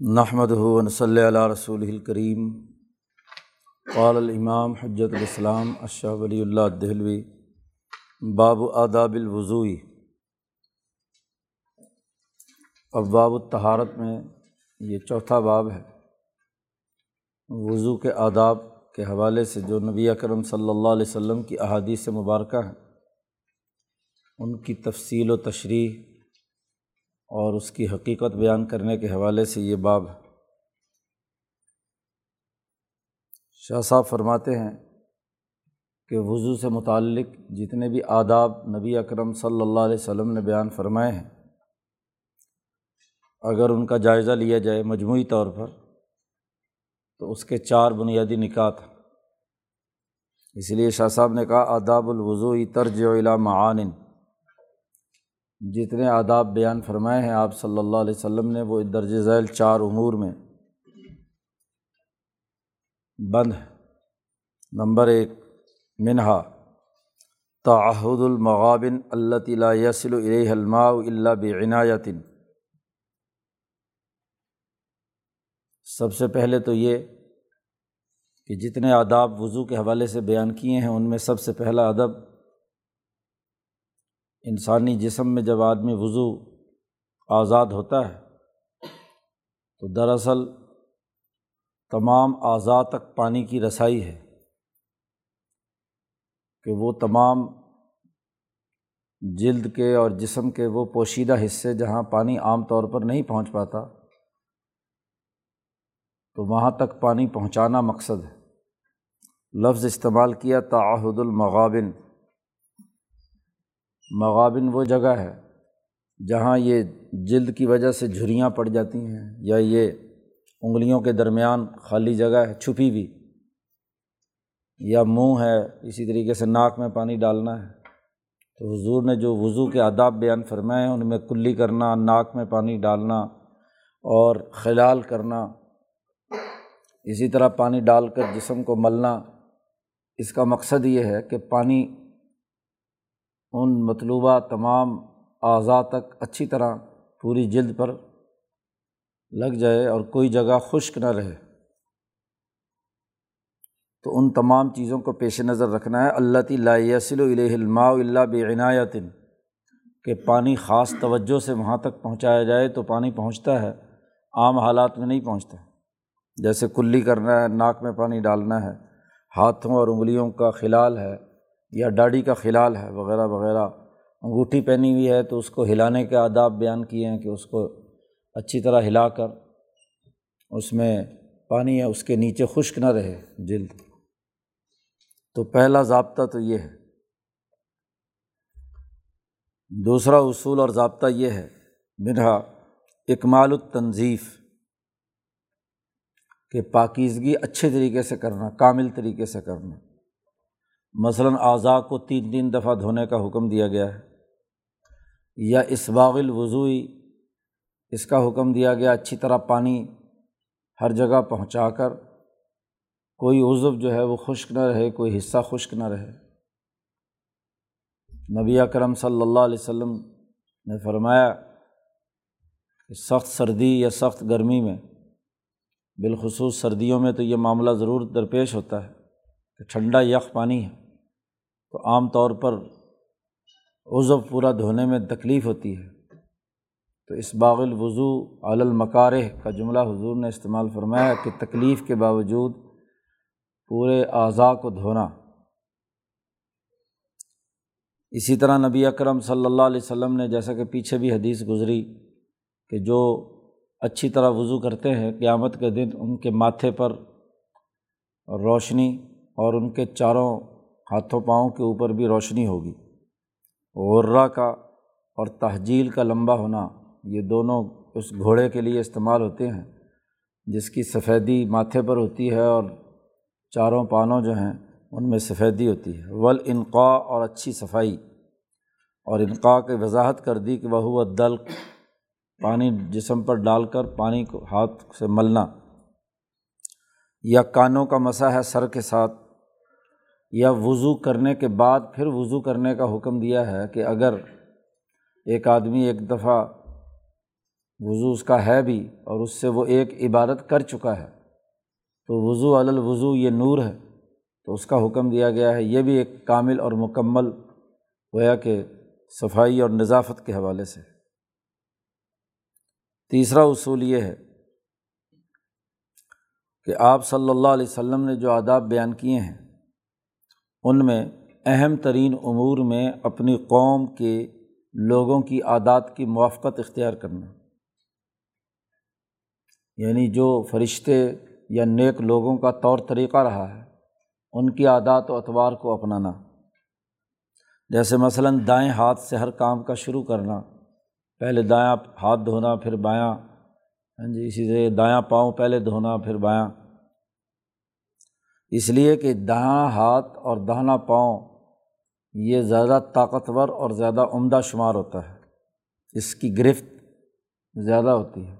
نحمد ہُون صلی اللہ رسول الکریم قال الامام حجت الاسلام اشہ ولی اللہ دہلوی، باب آداب الوضوئی. اب باب الطہارت میں یہ چوتھا باب ہے، وضو کے آداب کے حوالے سے جو نبی اکرم صلی اللہ علیہ وسلم کی احادیث مبارکہ ہیں، ان کی تفصیل و تشریح اور اس کی حقیقت بیان کرنے کے حوالے سے یہ باب ہے شاہ صاحب فرماتے ہیں کہ وضو سے متعلق جتنے بھی آداب نبی اکرم صلی اللہ علیہ وسلم نے بیان فرمائے ہیں، اگر ان کا جائزہ لیا جائے مجموعی طور پر، تو اس کے چار بنیادی نکات اس لیے شاہ صاحب نے کہا، آداب الوضو طرج و معان۔ جتنے آداب بیان فرمائے ہیں، آپ صلی اللہ علیہ وسلم نے وہ درج ذیل چار امور میں بند ہے۔ نمبر ایک، منہا، تعہد المغابن اللہ تعالیٰ یسل الماء اللہ بعنایتن سب سے پہلے تو یہ کہ جتنے آداب وضو کے حوالے سے بیان کیے ہیں، ان میں سب سے پہلا ادب انسانی جسم میں جب آدمی وضو آزاد ہوتا ہے، تو دراصل تمام اعضاء تک پانی کی رسائی ہے کہ وہ تمام جلد کے اور جسم کے وہ پوشیدہ حصے جہاں پانی عام طور پر نہیں پہنچ پاتا، تو وہاں تک پانی پہنچانا مقصد ہے۔ لفظ استعمال کیا، تعہد المغابن۔ مغابن وہ جگہ ہے جہاں یہ جلد کی وجہ سے جھریاں پڑ جاتی ہیں یا یہ انگلیوں کے درمیان خالی جگہ ہے، چھپی ہوئی۔ یا منہ ہے، اسی طریقے سے ناک میں پانی ڈالنا ہے۔ تو حضور نے جو وضو کے آداب بیان فرمائے ہیں، ان میں کلی کرنا، ناک میں پانی ڈالنا اور خلال کرنا، اسی طرح پانی ڈال کر جسم کو ملنا، اس کا مقصد یہ ہے کہ پانی ان مطلوبہ تمام اعضاء تک اچھی طرح پوری جلد پر لگ جائے اور کوئی جگہ خشک نہ رہے۔ تو ان تمام چیزوں کو پیش نظر رکھنا ہے۔ اللہ تعلیٰ الماء اللہ بعنایتن کہ پانی خاص توجہ سے وہاں تک پہنچایا جائے تو پانی پہنچتا ہے، عام حالات میں نہیں پہنچتا۔ جیسے کلی کرنا ہے، ناک میں پانی ڈالنا ہے، ہاتھوں اور انگلیوں کا خلال ہے یا ڈاڑی کا خلال ہے، وغیرہ وغیرہ۔ انگوٹھی پہنی ہوئی ہے تو اس کو ہلانے کے آداب بیان کیے ہیں کہ اس کو اچھی طرح ہلا کر اس میں پانی ہے اس کے نیچے خشک نہ رہے جلد۔ تو پہلا ضابطہ تو یہ ہے۔ دوسرا اصول اور ضابطہ یہ ہے، منہا اکمال التنظیف، کہ پاکیزگی اچھے طریقے سے کرنا، کامل طریقے سے کرنا۔ مثلاً اعضاء کو تین تین دفعہ دھونے کا حکم دیا گیا ہے، یا اسباغ الوضوئی، اس کا حکم دیا گیا اچھی طرح پانی ہر جگہ پہنچا کر، کوئی عضو جو ہے وہ خشک نہ رہے، کوئی حصہ خشک نہ رہے۔ نبی کرم صلی اللہ علیہ وسلم نے فرمایا کہ سخت سردی یا سخت گرمی میں، بالخصوص سردیوں میں تو یہ معاملہ ضرور درپیش ہوتا ہے کہ ٹھنڈا یخ پانی ہے۔ تو عام طور پر عضو پورا دھونے میں تکلیف ہوتی ہے۔ تو اس باغ الوضو المکارہ کا جملہ حضور نے استعمال فرمایا کہ تکلیف کے باوجود پورے اعضاء کو دھونا۔ اسی طرح نبی اکرم صلی اللہ علیہ وسلم نے جیسا کہ پیچھے بھی حدیث گزری کہ جو اچھی طرح وضو کرتے ہیں، قیامت کے دن ان کے ماتھے پر روشنی اور ان کے چاروں ہاتھوں پاؤں کے اوپر بھی روشنی ہوگی۔ غرہ کا اور تہجیل کا لمبا ہونا، یہ دونوں اس گھوڑے کے لیے استعمال ہوتے ہیں، جس کی سفیدی ماتھے پر ہوتی ہے اور چاروں پانوں جو ہیں، ان میں سفیدی ہوتی ہے۔ ول انقاء اور اچھی صفائی۔ اور انقاء کی وضاحت کر دی کہ وہ ہوا دل پانی جسم پر ڈال کر پانی کو ہاتھ سے ملنا۔ یا کانوں کا مسا ہے سر کے ساتھ۔ یا وضو کرنے کے بعد پھر وضو کرنے کا حکم دیا ہے کہ اگر ایک آدمی ایک دفعہ وضو اس کا ہے بھی اور اس سے وہ ایک عبادت کر چکا ہے، تو وضو الوضو یہ نور ہے۔ تو اس کا حکم دیا گیا ہے۔ یہ بھی ایک کامل اور مکمل گویا کہ صفائی اور نظافت کے حوالے سے۔ تیسرا اصول یہ ہے کہ آپ صلی اللہ علیہ وسلم نے جو آداب بیان کیے ہیں ان میں اہم ترین امور میں اپنی قوم کے لوگوں کی عادات کی موافقت اختیار کرنا۔ یعنی جو فرشتے یا نیک لوگوں کا طور طریقہ رہا ہے، ان کی عادات و اطوار کو اپنانا۔ جیسے مثلاً دائیں ہاتھ سے ہر کام کا شروع کرنا، پہلے دایاں ہاتھ دھونا، پھر بایاں ہاں جی اسی طرح دایاں پاؤں پہلے دھونا، پھر بایاں۔ اس لیے کہ دہاں ہاتھ اور دہنا پاؤں یہ زیادہ طاقتور اور زیادہ عمدہ شمار ہوتا ہے۔ اس کی گرفت زیادہ ہوتی ہے۔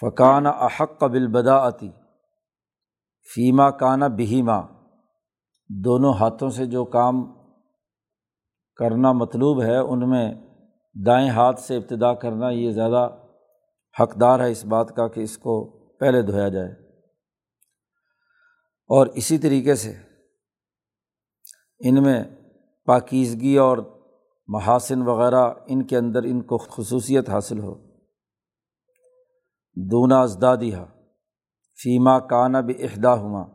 فقان احق قبل بدا آتی فیمہ کانا بہیما۔ دونوں ہاتھوں سے جو کام کرنا مطلوب ہے، ان میں دائیں ہاتھ سے ابتدا کرنا یہ زیادہ حقدار ہے اس بات کا کہ اس کو پہلے دھویا جائے۔ اور اسی طریقے سے ان میں پاکیزگی اور محاسن وغیرہ ان کے اندر ان کو خصوصیت حاصل ہو۔ دونا ازدادیہ فیما کانا بھی اہدا ہوا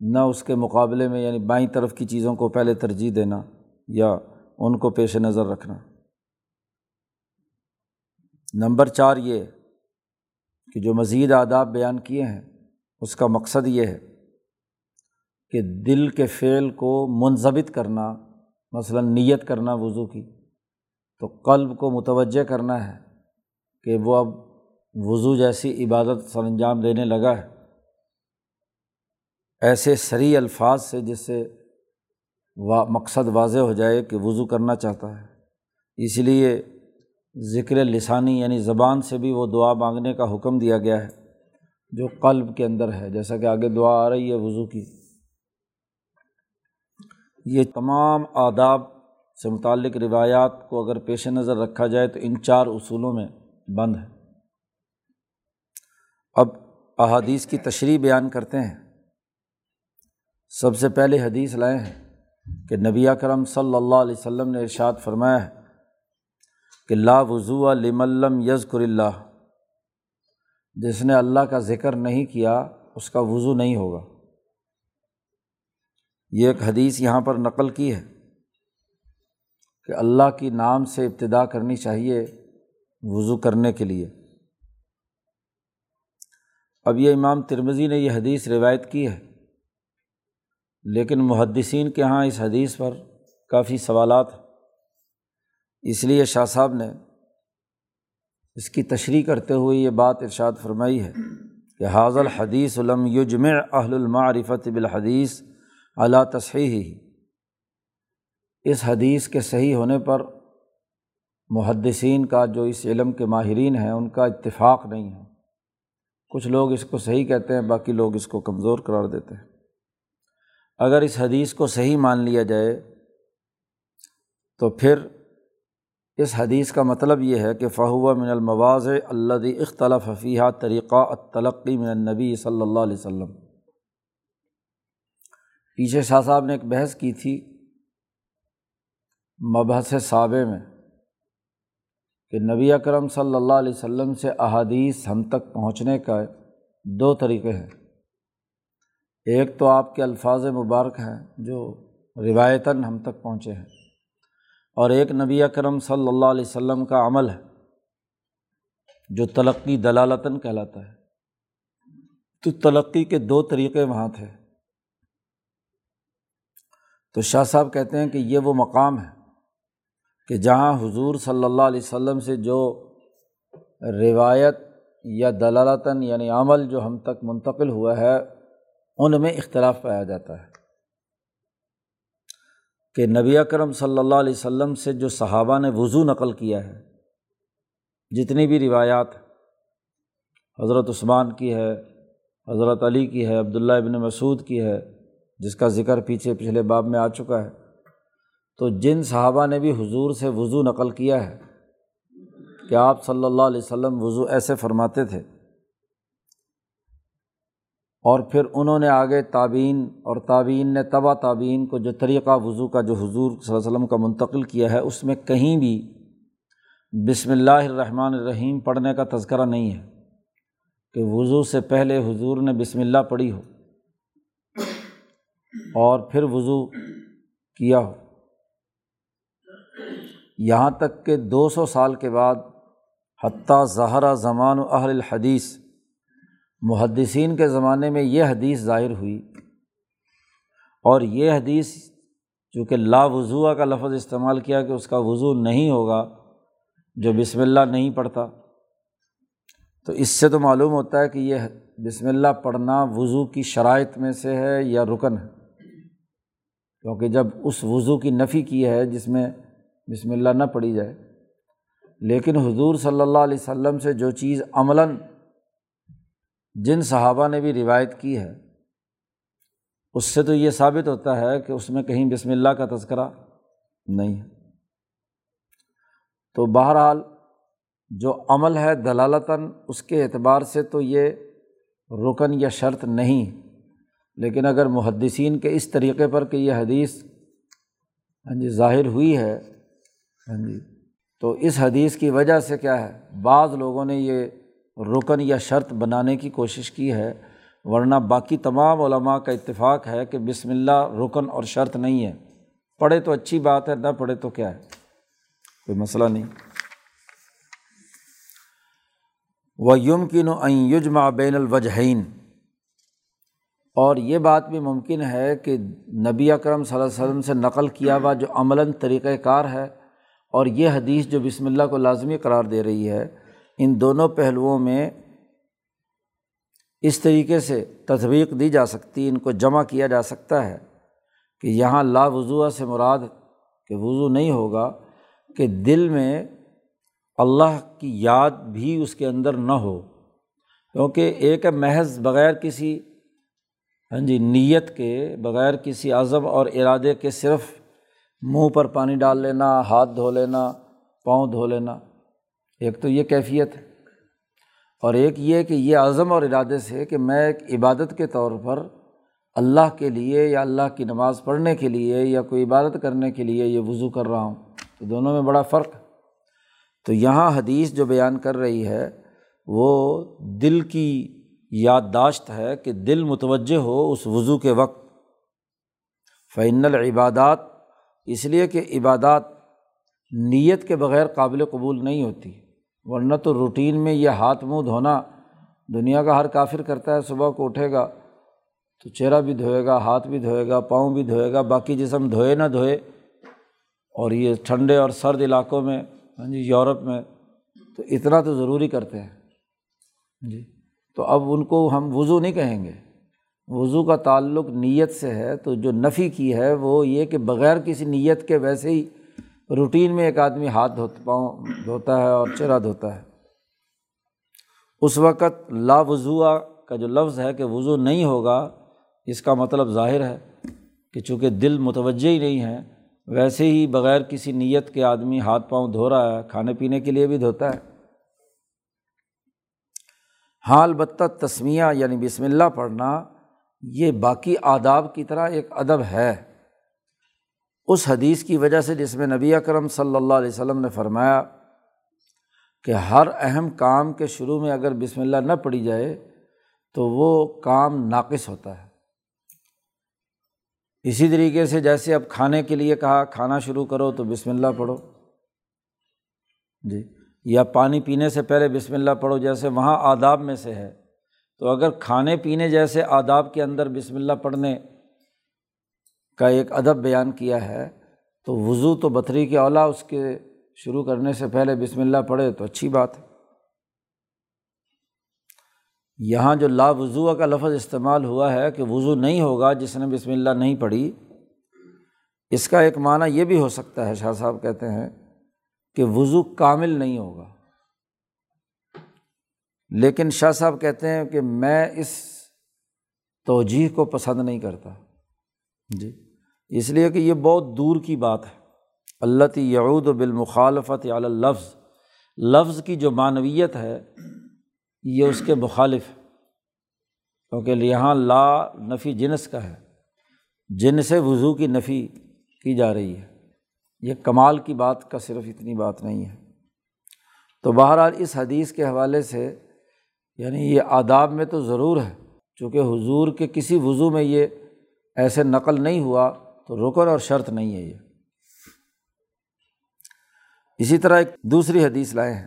نہ اس کے مقابلے میں یعنی بائیں طرف کی چیزوں کو پہلے ترجیح دینا یا ان کو پیش نظر رکھنا۔ نمبر چار یہ کہ جو مزید آداب بیان کیے ہیں، اس کا مقصد یہ ہے کہ دل کے فعل کو منظمت کرنا، مثلاً نیت کرنا وضو کی، تو قلب کو متوجہ کرنا ہے کہ وہ اب وضو جیسی عبادت سر انجام دینے لگا ہے۔ ایسے سری الفاظ سے جس سے وا، مقصد واضح ہو جائے کہ وضو کرنا چاہتا ہے۔ اس لیے ذکر لسانی یعنی زبان سے بھی وہ دعا مانگنے کا حکم دیا گیا ہے جو قلب کے اندر ہے۔ جیسا کہ آگے دعا آ رہی ہے وضو کی۔ یہ تمام آداب سے متعلق روایات کو اگر پیش نظر رکھا جائے تو ان چار اصولوں میں بند ہے۔ اب احادیث کی تشریح بیان کرتے ہیں۔ سب سے پہلے حدیث لائے ہیں کہ نبی کرم صلی اللہ علیہ وسلم نے ارشاد فرمایا ہے کہ لا وضو لملم یزکر اللہ۔ جس نے اللہ کا ذکر نہیں کیا، اس کا وضو نہیں ہوگا۔ یہ ایک حدیث یہاں پر نقل کی ہے کہ اللہ کی نام سے ابتدا کرنی چاہیے وضو کرنے کے لیے۔ اب یہ امام ترمزی نے یہ حدیث روایت کی ہے، لیکن محدثین کے یہاں اس حدیث پر کافی سوالات ہیں۔ اس لیے شاہ صاحب نے اس کی تشریح کرتے ہوئے یہ بات ارشاد فرمائی ہے کہ حاضل حدیث علم یجم اہل المعرفت بالحدیث اعلیٰ تصحیح ہی اس حدیث کے صحیح ہونے پر محدثین کا جو اس علم کے ماہرین ہیں، ان کا اتفاق نہیں ہے۔ کچھ لوگ اس کو صحیح کہتے ہیں، باقی لوگ اس کو کمزور قرار دیتے ہیں۔ اگر اس حدیث کو صحیح مان لیا جائے، تو پھر اس حدیث کا مطلب یہ ہے کہ فہو من المواز اللہ اختلاف حفیحہ طریقہ التلقی من النبی صلی اللہ علیہ وسلم۔ پیچھے شاہ صاحب نے ایک بحث کی تھی مبحث صابے میں کہ نبی اکرم صلی اللہ علیہ وسلم سے احادیث ہم تک پہنچنے کا دو طریقے ہیں۔ ایک تو آپ کے الفاظ مبارک ہیں جو روایتاً ہم تک پہنچے ہیں، اور ایک نبی اکرم صلی اللہ علیہ وسلم کا عمل ہے جو تلقی دلالتاً کہلاتا ہے۔ تو تلقی کے دو طریقے وہاں تھے۔ تو شاہ صاحب کہتے ہیں کہ یہ وہ مقام ہے کہ جہاں حضور صلی اللہ علیہ وسلم سے جو روایت یا دلالتاً یعنی عمل جو ہم تک منتقل ہوا ہے، ان میں اختلاف پایا جاتا ہے۔ کہ نبی اکرم صلی اللہ علیہ وسلم سے جو صحابہ نے وضو نقل کیا ہے، جتنی بھی روایات حضرت عثمان کی ہے، حضرت علی کی ہے، عبداللہ ابن مسعود کی ہے جس کا ذکر پیچھے پچھلے باب میں آ چکا ہے۔ تو جن صحابہ نے بھی حضور سے وضو نقل کیا ہے کہ آپ صلی اللہ علیہ وسلم وضو ایسے فرماتے تھے؟ اور پھر انہوں نے آگے تعبین اور تعبین نے تبا تعبین کو جو طریقہ وضو کا جو حضور صلی اللہ علیہ وسلم کا منتقل کیا ہے، اس میں کہیں بھی بسم اللہ الرحمن الرحیم پڑھنے کا تذکرہ نہیں ہے کہ وضو سے پہلے حضور نے بسم اللہ پڑھی ہو۔ اور پھر وضو کیا ہو۔ یہاں تک کہ دو سو سال کے بعد حتیٰ زہرا زمان و اہل الحدیث، محدثین کے زمانے میں یہ حدیث ظاہر ہوئی۔ اور یہ حدیث چونکہ لا وضوع کا لفظ استعمال کیا کہ اس کا وضو نہیں ہوگا، جو بسم اللہ نہیں پڑھتا۔ تو اس سے تو معلوم ہوتا ہے کہ یہ بسم اللہ پڑھنا وضو کی شرائط میں سے ہے یا رکن ہے۔ کیونکہ جب اس وضو کی نفی کی ہے جس میں بسم اللہ نہ پڑھی جائے، لیکن حضور صلی اللہ علیہ وسلم سے جو چیز عملاً جن صحابہ نے بھی روایت کی ہے، اس سے تو یہ ثابت ہوتا ہے کہ اس میں کہیں بسم اللہ کا تذکرہ نہیں ہے۔ تو بہرحال جو عمل ہے دلالتاً اس کے اعتبار سے تو یہ رکن یا شرط نہیں لیکن اگر محدثین کے اس طریقے پر کہ یہ حدیث ہاں جی ظاہر ہوئی ہے ہاں جی تو اس حدیث کی وجہ سے کیا ہے؟ بعض لوگوں نے یہ رکن یا شرط بنانے کی کوشش کی ہے، ورنہ باقی تمام علماء کا اتفاق ہے کہ بسم اللہ رکن اور شرط نہیں ہے۔ پڑھے تو اچھی بات ہے، نہ پڑھے تو کیا ہے؟ کوئی مسئلہ نہیں۔ وہ یمکن و یجمع بین الوجہین اور یہ بات بھی ممکن ہے کہ نبی اکرم صلی اللہ علیہ وسلم سے نقل کیا ہوا جو عملاً طریقۂ کار ہے اور یہ حدیث جو بسم اللہ کو لازمی قرار دے رہی ہے، ان دونوں پہلوؤں میں اس طریقے سے تجویق دی جا سکتی، ان کو جمع کیا جا سکتا ہے کہ یہاں لا وضوع سے مراد کہ وضو نہیں ہوگا کہ دل میں اللہ کی یاد بھی اس کے اندر نہ ہو، کیونکہ ایک محض بغیر کسی ہاں جی نیت کے بغیر کسی عزم اور ارادے کے صرف منہ پر پانی ڈال لینا، ہاتھ دھو لینا، پاؤں دھو لینا، ایک تو یہ کیفیت ہے۔ اور ایک یہ کہ یہ عزم اور ارادے سے کہ میں ایک عبادت کے طور پر اللہ کے لیے یا اللہ کی نماز پڑھنے کے لیے یا کوئی عبادت کرنے کے لیے یہ وضو کر رہا ہوں۔ تو دونوں میں بڑا فرق۔ تو یہاں حدیث جو بیان کر رہی ہے، وہ دل کی یادداشت ہے کہ دل متوجہ ہو اس وضو کے وقت۔ فعن العبادات، اس لیے کہ عبادات نیت کے بغیر قابل قبول نہیں ہوتی، ورنہ تو روٹین میں یہ ہاتھ منہ دھونا دنیا کا ہر کافر کرتا ہے، صبح کو اٹھے گا تو چہرہ بھی دھوئے گا، ہاتھ بھی دھوئے گا، پاؤں بھی دھوئے گا، باقی جسم دھوئے نہ دھوئے۔ اور یہ ٹھنڈے اور سرد علاقوں میں ہاں جی یورپ میں تو اتنا تو ضروری کرتے ہیں۔ جی۔ تو اب ان کو ہم وضو نہیں کہیں گے۔ وضو کا تعلق نیت سے ہے، تو جو نفی کی ہے وہ یہ کہ بغیر کسی نیت کے ویسے ہی روٹین میں ایک آدمی ہاتھ دھوتا پاؤں دھوتا ہے اور چہرہ دھوتا ہے۔ اس وقت لا وضوع کا جو لفظ ہے کہ وضو نہیں ہوگا، اس کا مطلب ظاہر ہے کہ چونکہ دل متوجہ ہی نہیں ہے، ویسے ہی بغیر کسی نیت کے آدمی ہاتھ پاؤں دھو رہا ہے، کھانے پینے کے لیے بھی دھوتا ہے۔ ہاں البتہ تسمیہ یعنی بسم اللہ پڑھنا یہ باقی آداب کی طرح ایک ادب ہے۔ اس حدیث کی وجہ سے جس میں نبی اکرم صلی اللہ علیہ وسلم نے فرمایا کہ ہر اہم کام کے شروع میں اگر بسم اللہ نہ پڑھی جائے تو وہ کام ناقص ہوتا ہے۔ اسی طریقے سے جیسے اب کھانے کے لیے کہا کھانا شروع کرو تو بسم اللہ پڑھو۔ جی۔ یا پانی پینے سے پہلے بسم اللہ پڑھو جیسے وہاں آداب میں سے ہے۔ تو اگر کھانے پینے جیسے آداب کے اندر بسم اللہ پڑھنے کا ایک ادب بیان کیا ہے، تو وضو تو بطری کے اولا اس کے شروع کرنے سے پہلے بسم اللہ پڑھے تو اچھی بات ہے۔ یہاں جو لا وضو کا لفظ استعمال ہوا ہے کہ وضو نہیں ہوگا جس نے بسم اللہ نہیں پڑھی، اس کا ایک معنی یہ بھی ہو سکتا ہے، شاہ صاحب کہتے ہیں کہ وضو کامل نہیں ہوگا۔ لیکن شاہ صاحب کہتے ہیں کہ میں اس توجہ کو پسند نہیں کرتا۔ جی۔ اس لیے کہ یہ بہت دور کی بات ہے۔ اللہ یعود بالمخالفت علی لفظ لفظ کی جو معنویت ہے یہ اس کے مخالف ہے۔ کیونکہ یہاں لا نفی جنس کا ہے۔ جن سے وضو کی نفی کی جا رہی ہے۔ یہ کمال کی بات کا صرف اتنی بات نہیں ہے۔ تو بہرحال اس حدیث کے حوالے سے یعنی یہ آداب میں تو ضرور ہے، چونکہ حضور کے کسی وضو میں یہ ایسے نقل نہیں ہوا، تو رکن اور شرط نہیں ہے یہ۔ اسی طرح ایک دوسری حدیث لائے ہیں۔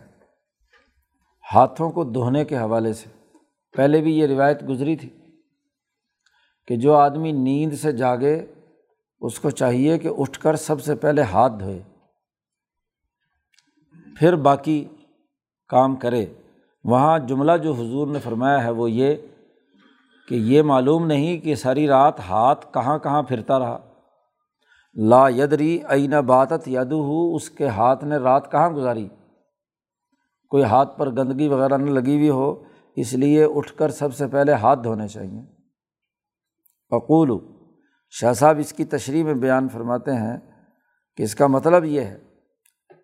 ہاتھوں کو دھونے کے حوالے سے۔ پہلے بھی یہ روایت گزری تھی کہ جو آدمی نیند سے جاگے اس کو چاہیے کہ اٹھ کر سب سے پہلے ہاتھ دھوئے، پھر باقی کام کرے۔ وہاں جملہ جو حضور نے فرمایا ہے وہ یہ کہ یہ معلوم نہیں کہ ساری رات ہاتھ کہاں کہاں پھرتا رہا۔ لا یدری عین باتت یدو ہو اس کے ہاتھ نے رات کہاں گزاری؟ کوئی ہاتھ پر گندگی وغیرہ نہ لگی ہوئی ہو، اس لیے اٹھ کر سب سے پہلے ہاتھ دھونے چاہیے۔ اقول شاہ صاحب اس کی تشریح میں بیان فرماتے ہیں کہ اس کا مطلب یہ ہے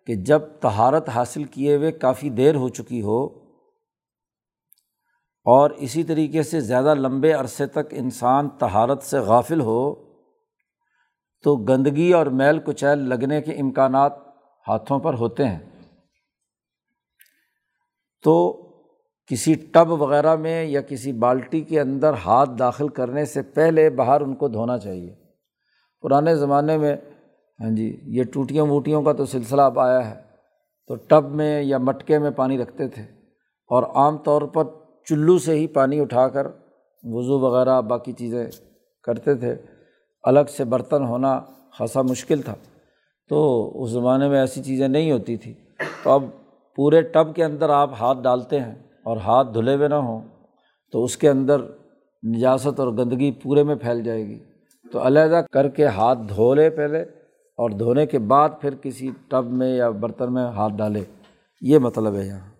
کہ جب تہارت حاصل کیے ہوئے کافی دیر ہو چکی ہو اور اسی طریقے سے زیادہ لمبے عرصے تک انسان تہارت سے غافل ہو، تو گندگی اور میل کچیل لگنے کے امکانات ہاتھوں پر ہوتے ہیں۔ تو کسی ٹب وغیرہ میں یا کسی بالٹی کے اندر ہاتھ داخل کرنے سے پہلے باہر ان کو دھونا چاہیے۔ پرانے زمانے میں ہاں جی یہ ٹوٹیوں ووٹیوں کا تو سلسلہ اب آیا ہے۔ تو ٹب میں یا مٹکے میں پانی رکھتے تھے۔ اور عام طور پر چلو سے ہی پانی اٹھا کر وضو وغیرہ باقی چیزیں کرتے تھے۔ الگ سے برتن ہونا خاصا مشکل تھا۔ تو اس زمانے میں ایسی چیزیں نہیں ہوتی تھیں تو اب پورے ٹب کے اندر آپ ہاتھ ڈالتے ہیں۔ اور ہاتھ دھلے ہوئے نہ ہوں تو اس کے اندر نجاست اور گندگی پورے میں پھیل جائے گی۔ تو علیحدہ کر کے ہاتھ دھو لے پہلے اور دھونے کے بعد پھر کسی ٹب میں یا برتن میں ہاتھ ڈالے۔ یہ مطلب ہے یہاں۔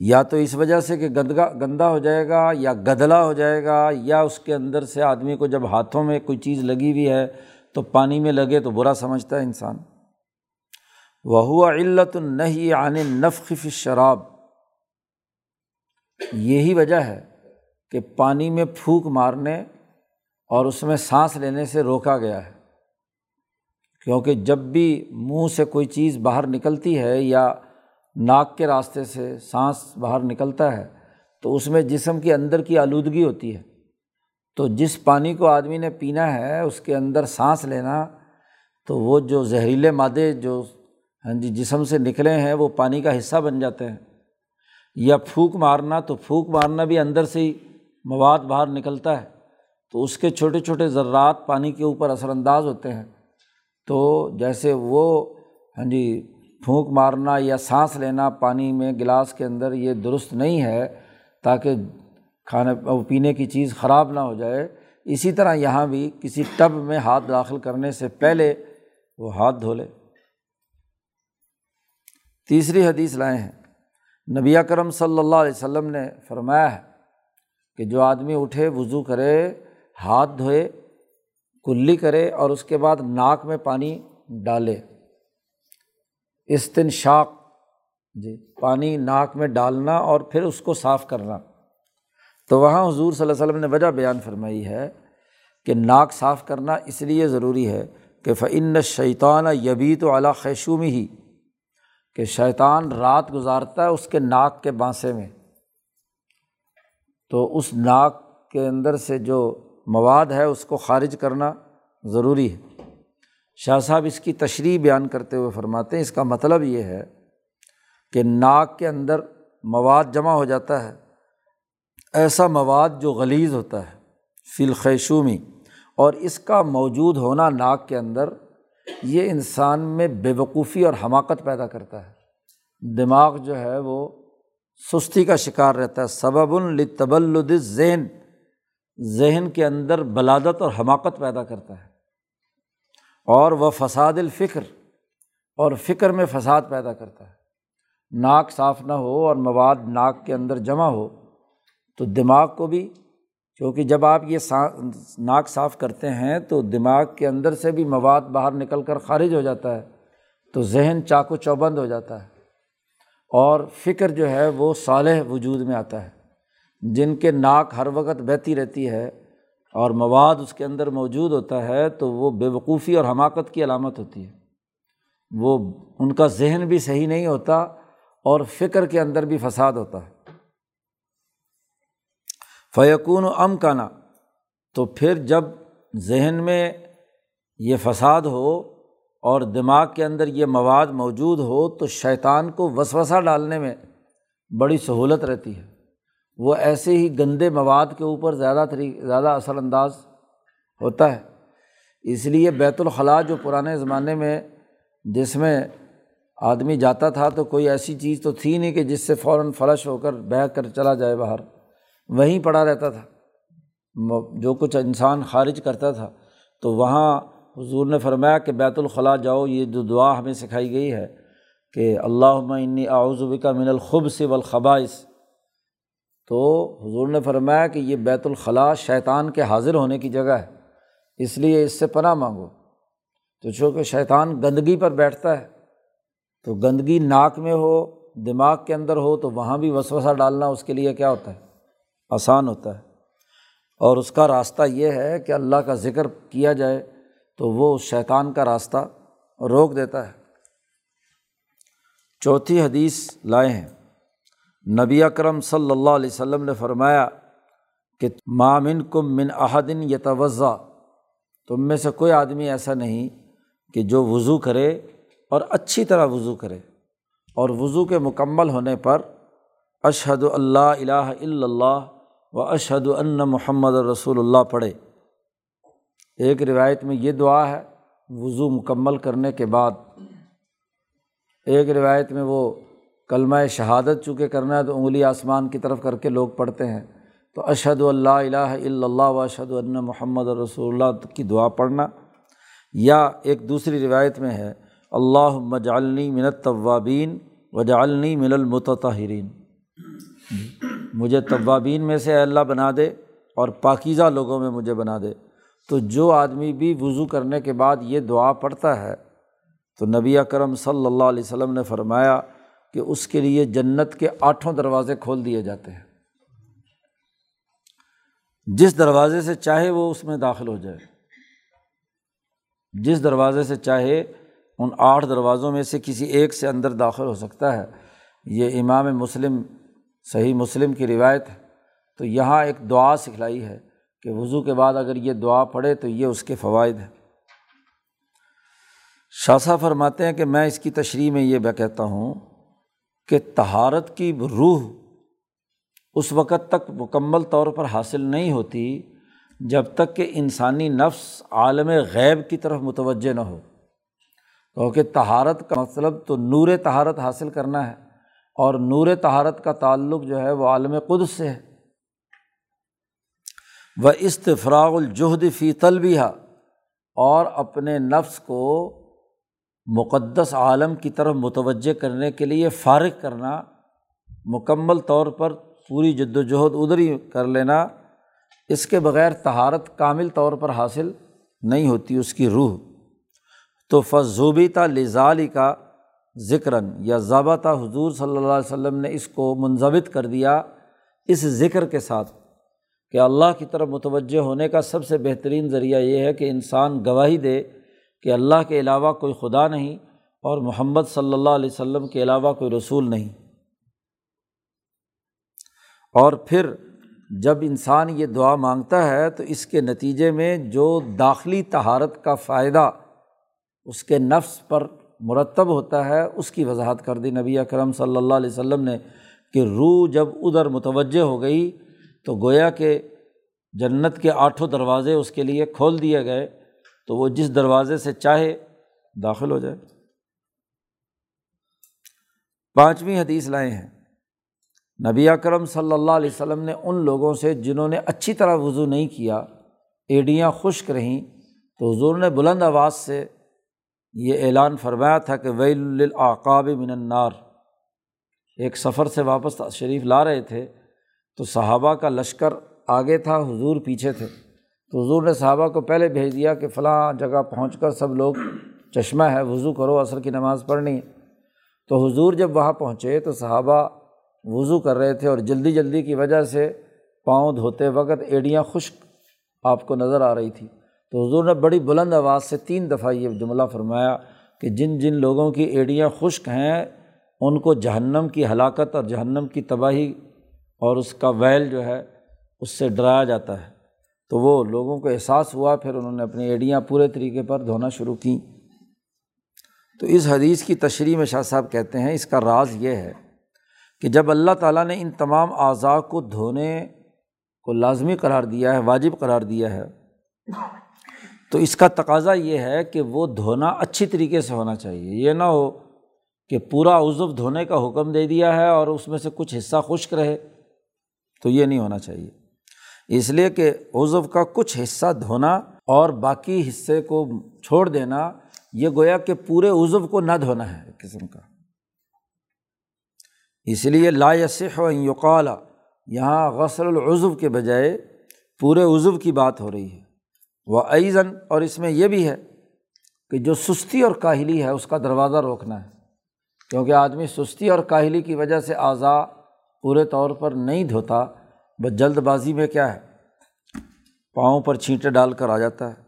یا تو اس وجہ سے کہ گندگا گندا ہو جائے گا یا گدلا ہو جائے گا یا اس کے اندر سے آدمی کو جب ہاتھوں میں کوئی چیز لگی ہوئی ہے تو پانی میں لگے تو برا سمجھتا ہے انسان۔ وہ علت نہیں عن نفق شراب یہی وجہ ہے کہ پانی میں پھونک مارنے اور اس میں سانس لینے سے روکا گیا ہے۔ کیونکہ جب بھی منہ سے کوئی چیز باہر نکلتی ہے یا ناک کے راستے سے سانس باہر نکلتا ہے، تو اس میں جسم کے اندر کی آلودگی ہوتی ہے۔ تو جس پانی کو آدمی نے پینا ہے، اس کے اندر سانس لینا، تو وہ جو زہریلے مادے، جو ہاں جی جسم سے نکلے ہیں، وہ پانی کا حصہ بن جاتے ہیں۔ یا پھونک مارنا، تو پھونک مارنا بھی اندر سے ہی مواد باہر نکلتا ہے۔ تو اس کے چھوٹے چھوٹے ذرات پانی کے اوپر اثر انداز ہوتے ہیں۔ تو جیسے وہ ہاں جی پھونک مارنا یا سانس لینا پانی میں گلاس کے اندر یہ درست نہیں ہے، تاکہ کھانے پینے کی چیز خراب نہ ہو جائے۔ اسی طرح یہاں بھی کسی ٹب میں ہاتھ داخل کرنے سے پہلے وہ ہاتھ دھو لے۔ تیسری حدیث لائے ہیں۔ نبی کرم صلی اللہ علیہ وسلم نے فرمایا ہے کہ جو آدمی اٹھے، وضو کرے، ہاتھ دھوئے، کلی کرے اور اس کے بعد ناک میں پانی ڈالے۔ استنشاق جی پانی ناک میں ڈالنا اور پھر اس کو صاف کرنا۔ تو وہاں حضور صلی اللہ علیہ وسلم نے وجہ بیان فرمائی ہے کہ ناک صاف کرنا اس لیے ضروری ہے کہ فعن شیطان یبی تو اعلیٰ خیشومی ہی کہ شیطان رات گزارتا ہے اس کے ناک کے بانسے میں۔ تو اس ناک کے اندر سے جو مواد ہے اس کو خارج کرنا ضروری ہے۔ شاہ صاحب اس کی تشریح بیان کرتے ہوئے فرماتے ہیں، اس کا مطلب یہ ہے کہ ناک کے اندر مواد جمع ہو جاتا ہے۔ ایسا مواد جو غلیظ ہوتا ہے، فی الخیشومی، اور اس کا موجود ہونا ناک کے اندر یہ انسان میں بے وقوفی اور حماقت پیدا کرتا ہے۔ دماغ جو ہے وہ سستی کا شکار رہتا ہے۔ سبب الطبلد ذہن ذہن کے اندر بلادت اور حماقت پیدا کرتا ہے۔ اور وہ فساد الفکر۔ اور فکر میں فساد پیدا کرتا ہے۔ ناک صاف نہ ہو اور مواد ناک کے اندر جمع ہو تو دماغ کو بھی کیونکہ جب آپ یہ ناک صاف کرتے ہیں تو دماغ کے اندر سے بھی مواد باہر نکل کر خارج ہو جاتا ہے، تو ذہن چاق و چوبند ہو جاتا ہے اور فکر جو ہے وہ صالح وجود میں آتا ہے۔ جن کے ناک ہر وقت بہتی رہتی ہے اور مواد اس کے اندر موجود ہوتا ہے تو وہ بے وقوفی اور حماقت کی علامت ہوتی ہے۔ وہ، ان کا ذہن بھی صحیح نہیں ہوتا اور فکر کے اندر بھی فساد ہوتا ہے۔ فیقون و ام کا نا تو پھر جب ذہن میں یہ فساد ہو اور دماغ کے اندر یہ مواد موجود ہو، تو شیطان کو وسوسہ ڈالنے میں بڑی سہولت رہتی ہے۔ وہ ایسے ہی گندے مواد کے اوپر زیادہ طری، زیادہ اثر انداز ہوتا ہے۔ اس لیے بیت الخلاء جو پرانے زمانے میں جس میں آدمی جاتا تھا، تو کوئی ایسی چیز تو تھی نہیں کہ جس سے فوراً فلش ہو کر بہہ کر چلا جائے باہر۔ وہیں پڑا رہتا تھا۔ جو کچھ انسان خارج کرتا تھا۔ تو وہاں حضور نے فرمایا کہ بیت الخلاء جاؤ، یہ جو دعا ہمیں سکھائی گئی ہے کہ اللہ انی اعوذ کا من الخب سے والخبائث۔ تو حضور نے فرمایا کہ یہ بیت الخلاء شیطان کے حاضر ہونے کی جگہ ہے، اس لیے اس سے پناہ مانگو۔ تو چونکہ شیطان گندگی پر بیٹھتا ہے، تو گندگی ناک میں ہو، دماغ کے اندر ہو، تو وہاں بھی وسوسہ ڈالنا اس کے لیے کیا ہوتا ہے؟ آسان ہوتا ہے۔ اور اس کا راستہ یہ ہے کہ اللہ کا ذکر کیا جائے تو وہ اس شیطان کا راستہ روک دیتا ہے۔ چوتھی حدیث لائے ہیں۔ نبی اکرم صلی اللہ علیہ وسلم نے فرمایا کہ مامن کم من احدن یہ تم میں سے کوئی آدمی ایسا نہیں کہ جو وضو کرے اور اچھی طرح وضو کرے۔ اور وضو کے مکمل ہونے پر اشہد اللہ الہ الا اللہ و اشہد ان محمد رسول اللہ پڑھے۔ ایک روایت میں یہ دعا ہے، وضو مکمل کرنے کے بعد۔ ایک روایت میں وہ کلمہ شہادت چونکہ کرنا ہے تو انگلی آسمان کی طرف کر کے لوگ پڑھتے ہیں۔ تو اشہد اللہ الہ الا اللہ و اشہد ان محمد رسول اللہ کی دعا پڑھنا۔ یا ایک دوسری روایت میں ہے اللہ مجالنی منت طوابین و جالنی من المتحرین مجھے طوابین میں سے اللہ بنا دے اور پاکیزہ لوگوں میں مجھے بنا دے۔ تو جو آدمی بھی وضو کرنے کے بعد یہ دعا پڑھتا ہے، تو نبی اکرم صلی اللہ علیہ وسلم نے فرمایا کہ اس کے لیے جنت کے آٹھوں دروازے کھول دیے جاتے ہیں۔ جس دروازے سے چاہے وہ اس میں داخل ہو جائے۔ جس دروازے سے چاہے ان آٹھ دروازوں میں سے کسی ایک سے اندر داخل ہو سکتا ہے۔ یہ امام مسلم صحیح مسلم کی روایت ہے۔ تو یہاں ایک دعا سکھلائی ہے کہ وضو کے بعد اگر یہ دعا پڑھے تو یہ اس کے فوائد ہیں۔ شاہ فرماتے ہیں کہ میں اس کی تشریح میں یہ کہتا ہوں کہ تہارت کی روح اس وقت تک مکمل طور پر حاصل نہیں ہوتی جب تک کہ انسانی نفس عالم غیب کی طرف متوجہ نہ ہو۔ کیونکہ تہارت کا مطلب تو نور تہارت حاصل کرنا ہے۔ اور نور تہارت کا تعلق جو ہے وہ عالم قدس سے ہے۔ وہ استفراغ الجہد فی طلبیہ اور اپنے نفس کو مقدس عالم کی طرف متوجہ کرنے کے لیے فارغ کرنا، مکمل طور پر پوری جد وجہد ادھر ہی کر لینا، اس کے بغیر تہارت کامل طور پر حاصل نہیں ہوتی اس کی روح۔ تو فضوبی تا لزالی کا ذکراً یا ضابطہ حضور صلی اللہ علیہ وسلم نے اس کو منظمت کر دیا اس ذکر کے ساتھ کہ اللہ کی طرف متوجہ ہونے کا سب سے بہترین ذریعہ یہ ہے کہ انسان گواہی دے کہ اللہ کے علاوہ کوئی خدا نہیں اور محمد صلی اللہ علیہ وسلم کے علاوہ کوئی رسول نہیں۔ اور پھر جب انسان یہ دعا مانگتا ہے تو اس کے نتیجے میں جو داخلی تہارت کا فائدہ اس کے نفس پر مرتب ہوتا ہے، اس کی وضاحت کر دی نبی اکرم صلی اللہ علیہ وسلم نے کہ روح جب ادھر متوجہ ہو گئی تو گویا کہ جنت کے آٹھوں دروازے اس کے لیے کھول دیے گئے، تو وہ جس دروازے سے چاہے داخل ہو جائے۔ پانچویں حدیث لائے ہیں۔ نبی اکرم صلی اللہ علیہ وسلم نے ان لوگوں سے جنہوں نے اچھی طرح وضو نہیں کیا، ایڈیاں خشک رہیں، تو حضور نے بلند آواز سے یہ اعلان فرمایا تھا کہ ویل العقاب من النار۔ ایک سفر سے واپس شریف لا رہے تھے، تو صحابہ کا لشکر آگے تھا، حضور پیچھے تھے۔ تو حضور نے صحابہ کو پہلے بھیج دیا کہ فلاں جگہ پہنچ کر سب لوگ چشمہ ہے، وضو کرو، عصر کی نماز پڑھنی ہے۔ تو حضور جب وہاں پہنچے تو صحابہ وضو کر رہے تھے اور جلدی جلدی کی وجہ سے پاؤں دھوتے وقت ایڑیاں خشک آپ کو نظر آ رہی تھی تو حضور نے بڑی بلند آواز سے تین دفعہ یہ جملہ فرمایا کہ جن جن لوگوں کی ایڑیاں خشک ہیں، ان کو جہنم کی ہلاکت اور جہنم کی تباہی اور اس کا ویل جو ہے، اس سے ڈرایا جاتا ہے۔ تو وہ لوگوں کو احساس ہوا، پھر انہوں نے اپنی ایڑیاں پورے طریقے پر دھونا شروع کیں۔ تو اس حدیث کی تشریح میں شاہ صاحب کہتے ہیں، اس کا راز یہ ہے کہ جب اللہ تعالیٰ نے ان تمام اعضاء کو دھونے کو لازمی قرار دیا ہے، واجب قرار دیا ہے تو اس کا تقاضا یہ ہے کہ وہ دھونا اچھی طریقے سے ہونا چاہیے۔ یہ نہ ہو کہ پورا عضو دھونے کا حکم دے دیا ہے اور اس میں سے کچھ حصہ خشک رہے، تو یہ نہیں ہونا چاہیے۔ اس لیے کہ عضو کا کچھ حصہ دھونا اور باقی حصے کو چھوڑ دینا، یہ گویا کہ پورے عضو کو نہ دھونا ہے ایک قسم کا۔ اس لیے لا یسح و یقال، یہاں غسل العضو کے بجائے پورے عضو کی بات ہو رہی ہے۔ وہ ایزن اور اس میں یہ بھی ہے کہ جو سستی اور کاہلی ہے، اس کا دروازہ روکنا ہے۔ کیونکہ آدمی سستی اور کاہلی کی وجہ سے اعضا پورے طور پر نہیں دھوتا، بس جلد بازی میں کیا ہے؟ پاؤں پر چھینٹے ڈال کر آ جاتا ہے۔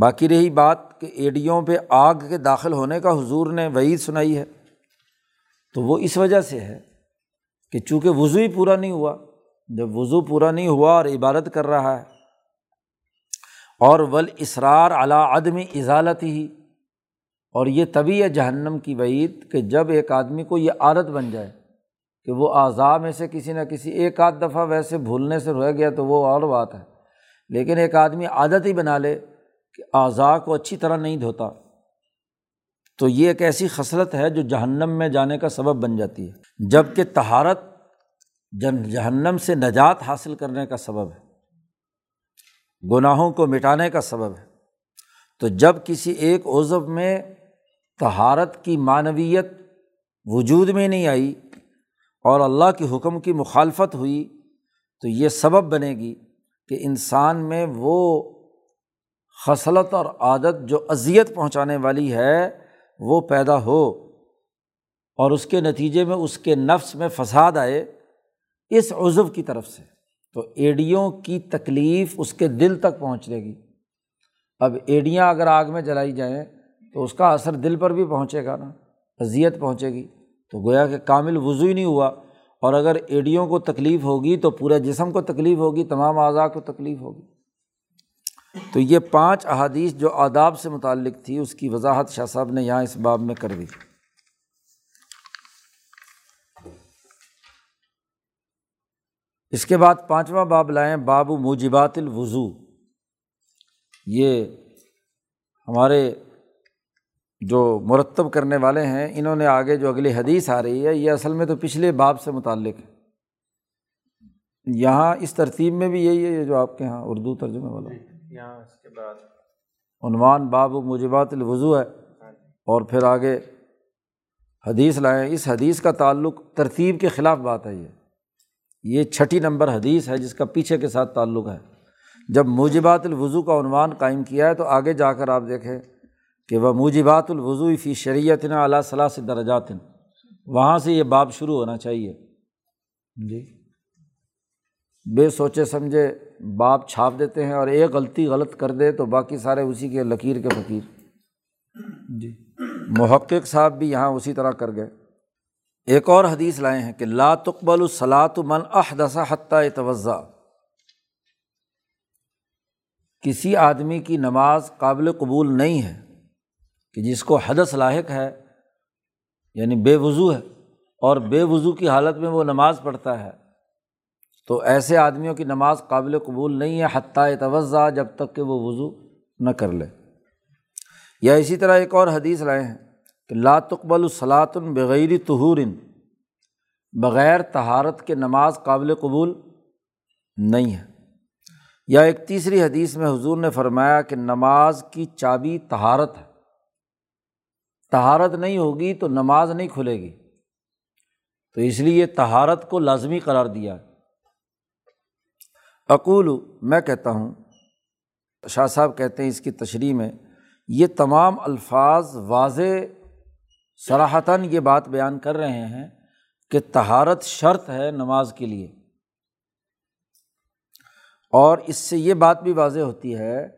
باقی رہی بات کہ ایڈیوں پہ آگ کے داخل ہونے کا حضور نے وعید سنائی ہے۔ تو وہ اس وجہ سے ہے کہ چونکہ وضو ہی پورا نہیں ہوا، جب وضو پورا نہیں ہوا اور عبادت کر رہا ہے اور ول اسرار علا عدم ازالت ہی۔ اور یہ طبی ہے جہنم کی وعید کہ جب ایک آدمی کو یہ عادت بن جائے کہ وہ اعضاء میں سے کسی نہ کسی ایک آدھ دفعہ ویسے بھولنے سے رہ گیا تو وہ اور بات ہے۔ لیکن ایک آدمی عادت ہی بنا لے کہ اعضاء کو اچھی طرح نہیں دھوتا۔ تو یہ ایک ایسی خصلت ہے جو جہنم میں جانے کا سبب بن جاتی ہے۔ جبکہ تہارت جہنم سے نجات حاصل کرنے کا سبب ہے۔ گناہوں کو مٹانے کا سبب ہے۔ تو جب کسی ایک عضب میں تہارت کی معنویت وجود میں نہیں آئی اور اللہ کے حکم کی مخالفت ہوئی، تو یہ سبب بنے گی کہ انسان میں وہ خصلت اور عادت جو اذیت پہنچانے والی ہے، وہ پیدا ہو اور اس کے نتیجے میں اس کے نفس میں فساد آئے اس عزو کی طرف سے۔ تو ایڈیوں کی تکلیف اس کے دل تک پہنچ گی۔ اب ایڈیاں اگر آگ میں جلائی جائیں تو اس کا اثر دل پر بھی پہنچے گا نا، اذیت پہنچے گی۔ تو گویا کہ کامل وضو ہی نہیں ہوا۔ اور اگر ایڈیوں کو تکلیف ہوگی تو پورے جسم کو تکلیف ہوگی، تمام اعضاء کو تکلیف ہوگی۔ تو یہ پانچ احادیث جو آداب سے متعلق تھی، اس کی وضاحت شاہ صاحب نے یہاں اس باب میں کر دی۔ اس کے بعد پانچواں باب لائیں باب موجبات الوضو۔ یہ ہمارے جو مرتب کرنے والے ہیں انہوں نے آگے جو اگلی حدیث آ رہی ہے یہ اصل میں تو پچھلے باب سے متعلق ہے۔ یہاں اس ترتیب میں بھی یہی ہے جو آپ کے یہاں اردو ترجمے والا۔ یہاں اس کے بعد۔ عنوان باب و مجبات الوضو ہے۔ اور پھر آگے حدیث لائیں۔ اس حدیث کا تعلق ترتیب کے خلاف بات ہے یہ۔ یہ چھٹی نمبر حدیث ہے جس کا پیچھے کے ساتھ تعلق ہے۔ جب موجبات الوضو کا عنوان قائم کیا ہے تو آگے جا کر آپ دیکھیں کہ وہ موجبات الوضو فی شریعت نا اللہ صلاح سے درجات۔ وہاں سے یہ باب شروع ہونا چاہیے۔ جی۔ بے سوچے سمجھے باپ چھاپ دیتے ہیں اور ایک غلطی غلط کر دے تو باقی سارے اسی کے لکیر کے فقیر۔ جی۔ محقق صاحب بھی یہاں اسی طرح کر گئے۔ ایک اور حدیث لائے ہیں کہ لا تقبل الصلاۃ من احدث حتیٰ توضع کسی آدمی کی نماز قابل قبول نہیں ہے، کہ جس کو حدث لاحق ہے یعنی بے وضو ہے، اور بے وضو کی حالت میں وہ نماز پڑھتا ہے، تو ایسے آدمیوں کی نماز قابل قبول نہیں ہے حتیٰ توضع جب تک کہ وہ وضو نہ کر لے۔ یا اسی طرح ایک اور حدیث رہے ہیں کہ لاتقبل الصلاۃن بغیر تہورن بغیر تہارت کے نماز قابل قبول نہیں ہے۔ یا ایک تیسری حدیث میں حضور نے فرمایا کہ نماز کی چابی تہارت ہے۔ تہارت نہیں ہوگی تو نماز نہیں کھلے گی۔ تو اس لیے تہارت کو لازمی قرار دیا۔ اقول، میں کہتا ہوں، شاہ صاحب کہتے ہیں اس کی تشریح میں، یہ تمام الفاظ واضح سراہتاً یہ بات بیان کر رہے ہیں کہ تہارت شرط ہے نماز کے لیے۔ اور اس سے یہ بات بھی واضح ہوتی ہے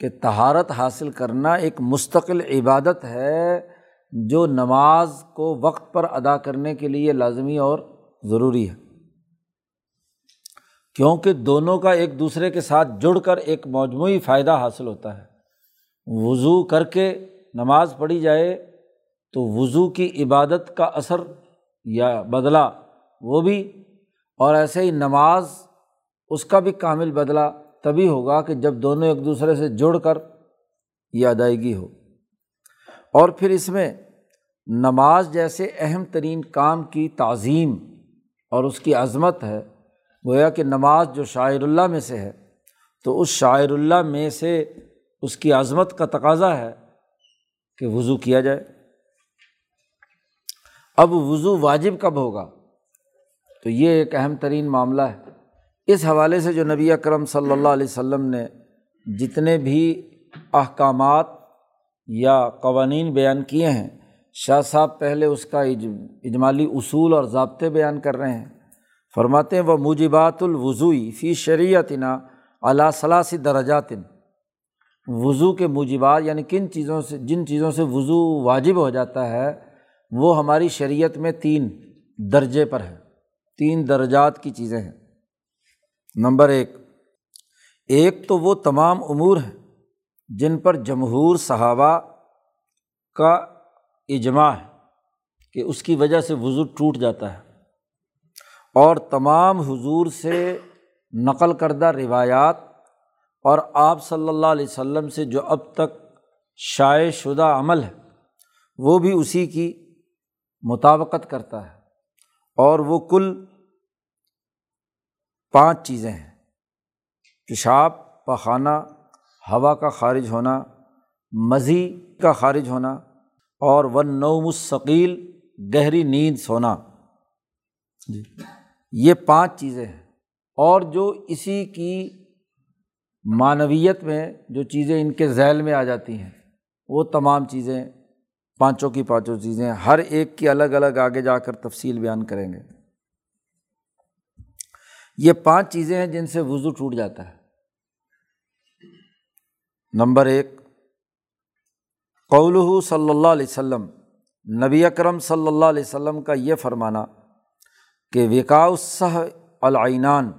کہ تہارت حاصل کرنا ایک مستقل عبادت ہے جو نماز کو وقت پر ادا کرنے کے لیے لازمی اور ضروری ہے۔ کیونکہ دونوں کا ایک دوسرے کے ساتھ جڑ کر ایک مجموعی فائدہ حاصل ہوتا ہے۔ وضو کر کے نماز پڑھی جائے تو وضو کی عبادت کا اثر یا بدلا وہ بھی، اور ایسے ہی نماز، اس کا بھی کامل بدلا تبھی ہوگا کہ جب دونوں ایک دوسرے سے جڑ کر یہ ادائیگی ہو۔ اور پھر اس میں نماز جیسے اہم ترین کام کی تعظیم اور اس کی عظمت ہے، گویا کہ نماز جو شاعر اللہ میں سے ہے، تو اس شاعر اللہ میں سے اس کی عظمت کا تقاضا ہے کہ وضو کیا جائے۔ اب وضو واجب کب ہوگا؟ تو یہ ایک اہم ترین معاملہ ہے۔ اس حوالے سے جو نبی اکرم صلی اللہ علیہ وسلم نے جتنے بھی احکامات یا قوانین بیان کیے ہیں، شاہ صاحب پہلے اس کا اجمالی اصول اور ضابطے بیان کر رہے ہیں۔ فرماتے ہیں وہ موجبات الوضوئی فی شریعت نا علا ثلاثی درجاتن وضو کے موجبات یعنی کن چیزوں سے، جن چیزوں سے وضو واجب ہو جاتا ہے وہ ہماری شریعت میں تین درجے پر ہے تین درجات کی چیزیں ہیں۔ نمبر ایک ایک تو وہ تمام امور ہیں جن پر جمہور صحابہ کا اجماع ہے کہ اس کی وجہ سے وضو ٹوٹ جاتا ہے۔ اور تمام حضور سے نقل کردہ روایات اور آپ صلی اللہ علیہ وسلم سے جو اب تک شائع شدہ عمل ہے، وہ بھی اسی کی مطابقت کرتا ہے۔ اور وہ کل پانچ چیزیں ہیں۔ پیشاب، پخانہ، ہوا کا خارج ہونا، مزی کا خارج ہونا، اور ون نو مستقیل گہری نیند سونا۔ جی۔ یہ پانچ چیزیں ہیں۔ اور جو اسی کی معنویت میں، جو چیزیں ان کے ذیل میں آ جاتی ہیں، وہ تمام چیزیں پانچوں کی پانچوں چیزیں، ہر ایک کی الگ الگ آگے جا کر تفصیل بیان کریں گے۔ یہ پانچ چیزیں ہیں جن سے وضو ٹوٹ جاتا ہے۔ نمبر ایک قول صلی اللہ علیہ وسلم، نبی اکرم صلی اللہ علیہ وسلم کا یہ فرمانا کہ وکاؤسہ العینان،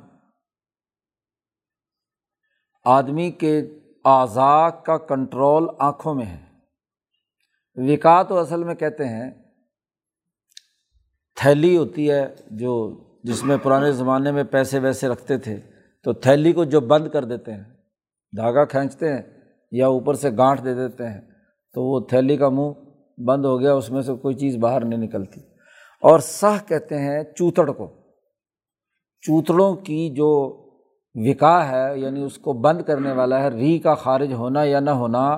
آدمی کے اعضاء کا کنٹرول آنکھوں میں ہے۔ وکا تو اصل میں کہتے ہیں، تھیلی ہوتی ہے جو جس میں پرانے زمانے میں پیسے ویسے رکھتے تھے، تو تھیلی کو جو بند کر دیتے ہیں، دھاگا کھینچتے ہیں یا اوپر سے گانٹھ دے دیتے ہیں، تو وہ تھیلی کا منہ بند ہو گیا، اس میں سے کوئی چیز باہر نہیں نکلتی۔ اور سہ کہتے ہیں چوتڑ کو۔ چوتڑوں کی جو وکا ہے یعنی اس کو بند کرنے والا ہے، ری کا خارج ہونا یا نہ ہونا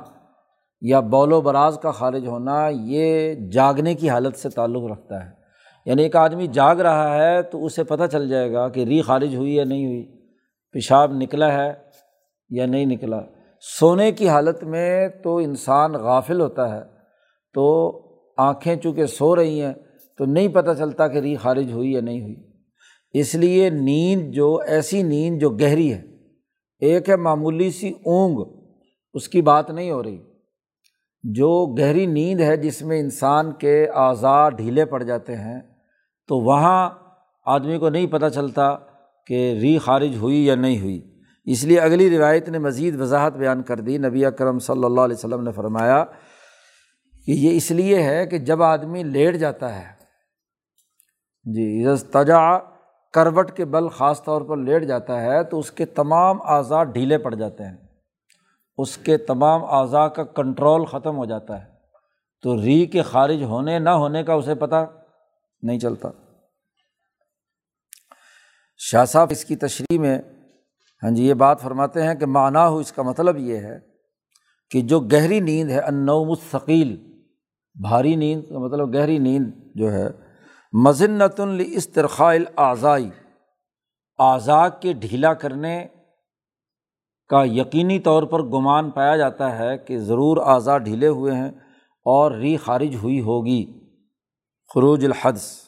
یا بول و براز کا خارج ہونا یہ جاگنے کی حالت سے تعلق رکھتا ہے۔ یعنی ایک آدمی جاگ رہا ہے تو اسے پتہ چل جائے گا کہ ری خارج ہوئی یا نہیں ہوئی، پیشاب نکلا ہے یا نہیں نکلا۔ سونے کی حالت میں تو انسان غافل ہوتا ہے، تو آنکھیں چونکہ سو رہی ہیں تو نہیں پتہ چلتا کہ ری خارج ہوئی یا نہیں ہوئی۔ اس لیے نیند جو، ایسی نیند جو گہری ہے، ایک ہے معمولی سی اونگ، اس کی بات نہیں ہو رہی۔ جو گہری نیند ہے جس میں انسان کے اعضاء ڈھیلے پڑ جاتے ہیں، تو وہاں آدمی کو نہیں پتہ چلتا کہ ری خارج ہوئی یا نہیں ہوئی۔ اس لیے اگلی روایت نے مزید وضاحت بیان کر دی۔ نبی اکرم صلی اللہ علیہ وسلم نے فرمایا کہ یہ اس لیے ہے کہ جب آدمی لیٹ جاتا ہے جی تجا کروٹ کے بل خاص طور پر لیٹ جاتا ہے، تو اس کے تمام اعضاء ڈھیلے پڑ جاتے ہیں۔ اس کے تمام اعضاء کا کنٹرول ختم ہو جاتا ہے۔ تو ری کے خارج ہونے نہ ہونے کا اسے پتہ نہیں چلتا۔ شاہ صاحب اس کی تشریح میں ہاں جی یہ بات فرماتے ہیں کہ معنی ہو اس کا مطلب یہ ہے کہ جو گہری نیند ہے انو ثقیل بھاری نیند کا مطلب گہری نیند جو ہے مذنت السترخ استرخ، اعضائی اعضاء کے ڈھیلا کرنے کا یقینی طور پر گمان پایا جاتا ہے کہ ضرور اعضاء ڈھیلے ہوئے ہیں اور ری خارج ہوئی ہوگی۔ خروج الحدث۔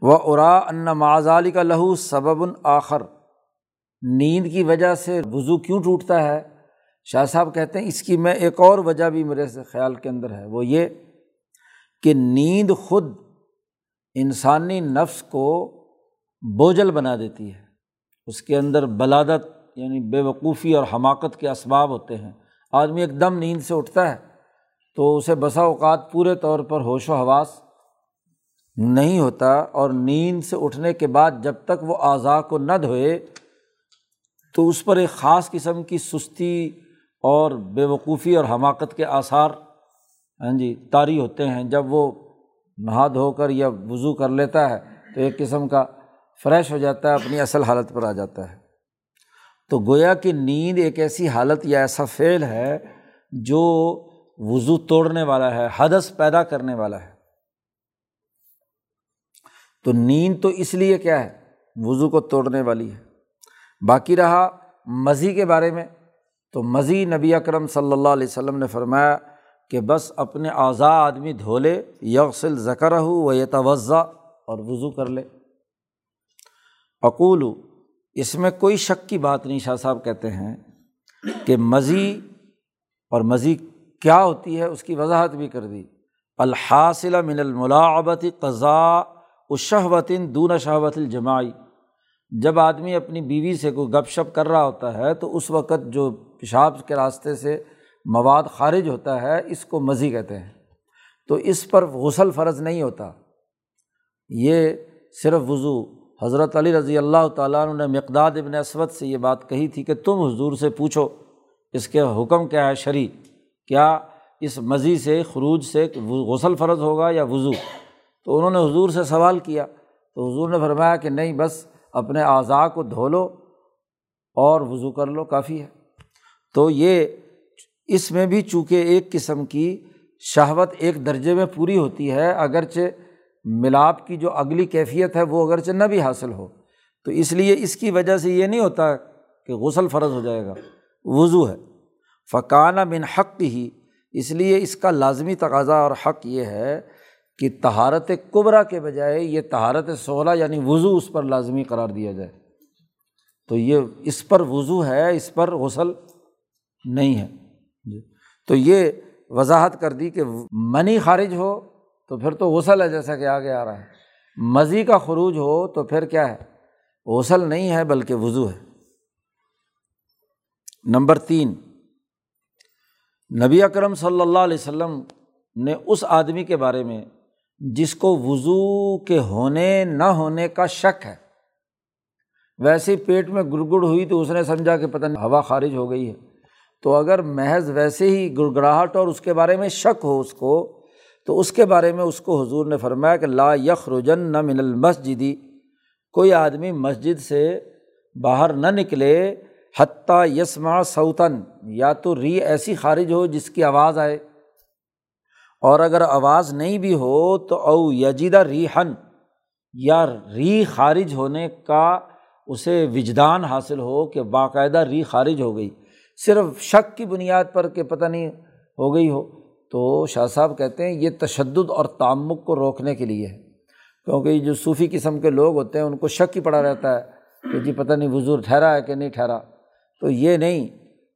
و ارا ان معذالی کا لہو سبب آخر۔ نیند کی وجہ سے وضو کیوں ٹوٹتا ہے؟ شاہ صاحب کہتے ہیں، اس کی میں ایک اور وجہ بھی میرے سے خیال کے اندر ہے۔ وہ یہ کہ نیند خود انسانی نفس کو بوجھل بنا دیتی ہے۔ اس کے اندر بلادت یعنی بے وقوفی اور حماقت کے اسباب ہوتے ہیں۔ آدمی ایک دم نیند سے اٹھتا ہے تو اسے بسا اوقات پورے طور پر ہوش و حواس نہیں ہوتا اور نیند سے اٹھنے کے بعد جب تک وہ اعضاء کو نہ دھوئے تو اس پر ایک خاص قسم کی سستی اور بے وقوفی اور حماقت کے آثار ہاں جی طاری ہوتے ہیں۔ جب وہ نہا دھو کر یا وضو کر لیتا ہے تو ایک قسم کا فریش ہو جاتا ہے، اپنی اصل حالت پر آ جاتا ہے۔ تو گویا کہ نیند ایک ایسی حالت یا ایسا فعل ہے جو وضو توڑنے والا ہے، حدث پیدا کرنے والا ہے۔ تو نیند تو اس لیے کیا ہے؟ وضو کو توڑنے والی ہے۔ باقی رہا مزی کے بارے میں۔ تو مزی نبی اکرم صلی اللہ علیہ وسلم نے فرمایا کہ بس اپنے اعضاء آدمی دھو لے، یغسل ذکر ہو و یہ اور وضو کر لے۔ اقول اس میں کوئی شک کی بات نہیں، شاہ صاحب کہتے ہیں کہ مزی اور مزی کیا ہوتی ہے؟ اس کی وضاحت بھی کر دی۔ الحاصل من الملاعبت قضاء اشہوتن دون شہوت الجماعی۔ جب آدمی اپنی بیوی سے کوئی گپ شپ کر رہا ہوتا ہے تو اس وقت جو پیشاب کے راستے سے مواد خارج ہوتا ہے، اس کو مزی کہتے ہیں۔ تو اس پر غسل فرض نہیں ہوتا۔ یہ صرف وضو حضرت علی رضی اللہ تعالیٰ عنہ نے مقداد ابن اسود سے یہ بات کہی تھی کہ تم حضور سے پوچھو، اس کے حکم کیا ہے شرع کیا اس مزی سے، خروج سے غسل فرض ہوگا یا وضو؟ تو انہوں نے حضور سے سوال کیا، تو حضور نے فرمایا کہ نہیں، بس اپنے اعضاء کو دھو لو اور وضو کر لو، کافی ہے۔ تو یہ اس میں بھی چونکہ ایک قسم کی شہوت ایک درجے میں پوری ہوتی ہے، اگرچہ ملاپ کی جو اگلی کیفیت ہے وہ اگرچہ نہ بھی حاصل ہو، تو اس لیے اس کی وجہ سے یہ نہیں ہوتا کہ غسل فرض ہو جائے گا۔ وضو ہے۔ فقانہ بن حق ہی اس لیے اس کا لازمی تقاضا اور حق یہ ہے کہ تہارت قبرا کے بجائے یہ تہارت صولا یعنی وضو اس پر لازمی قرار دیا جائے۔ تو یہ اس پر وضو ہے، اس پر غسل نہیں ہے۔ تو یہ وضاحت کر دی کہ منی خارج ہو تو پھر تو غسل ہے جیسا کہ آگے آ رہا ہے۔ مزی کا خروج ہو تو پھر کیا ہے؟ غسل نہیں ہے بلکہ وضو ہے۔ نمبر تین، نبی اکرم صلی اللہ علیہ وسلم نے اس آدمی کے بارے میں، جس کو وضو کے ہونے نہ ہونے کا شک ہے، ویسے پیٹ میں گڑگڑ ہوئی تو اس نے سمجھا کہ پتہ نہیں، ہوا خارج ہو گئی ہے۔ تو اگر محض ویسے ہی گڑگڑاہٹ اور اس کے بارے میں شک ہو اس کو تو اس کے بارے میں اس کو حضور نے فرمایا کہ لا یخ رجن نہ من المسجدی کوئی آدمی مسجد سے باہر نہ نکلے حتیٰ یسما سوتن یا تو ری ایسی خارج ہو جس کی آواز آئے۔ اور اگر آواز نہیں بھی ہو تو او یجیدہ ری ہن یا ری خارج ہونے کا اسے وجدان حاصل ہو کہ باقاعدہ ری خارج ہو گئی۔ صرف شک کی بنیاد پر کہ پتہ نہیں ہو گئی ہو۔ تو شاہ صاحب کہتے ہیں یہ تشدد اور تعمک کو روکنے کے لیے ہے۔ کیونکہ جو صوفی قسم کے لوگ ہوتے ہیں ان کو شک ہی پڑا رہتا ہے کہ جی پتہ نہیں بزرگ ٹھہرا ہے کہ نہیں ٹھہرا۔ تو یہ نہیں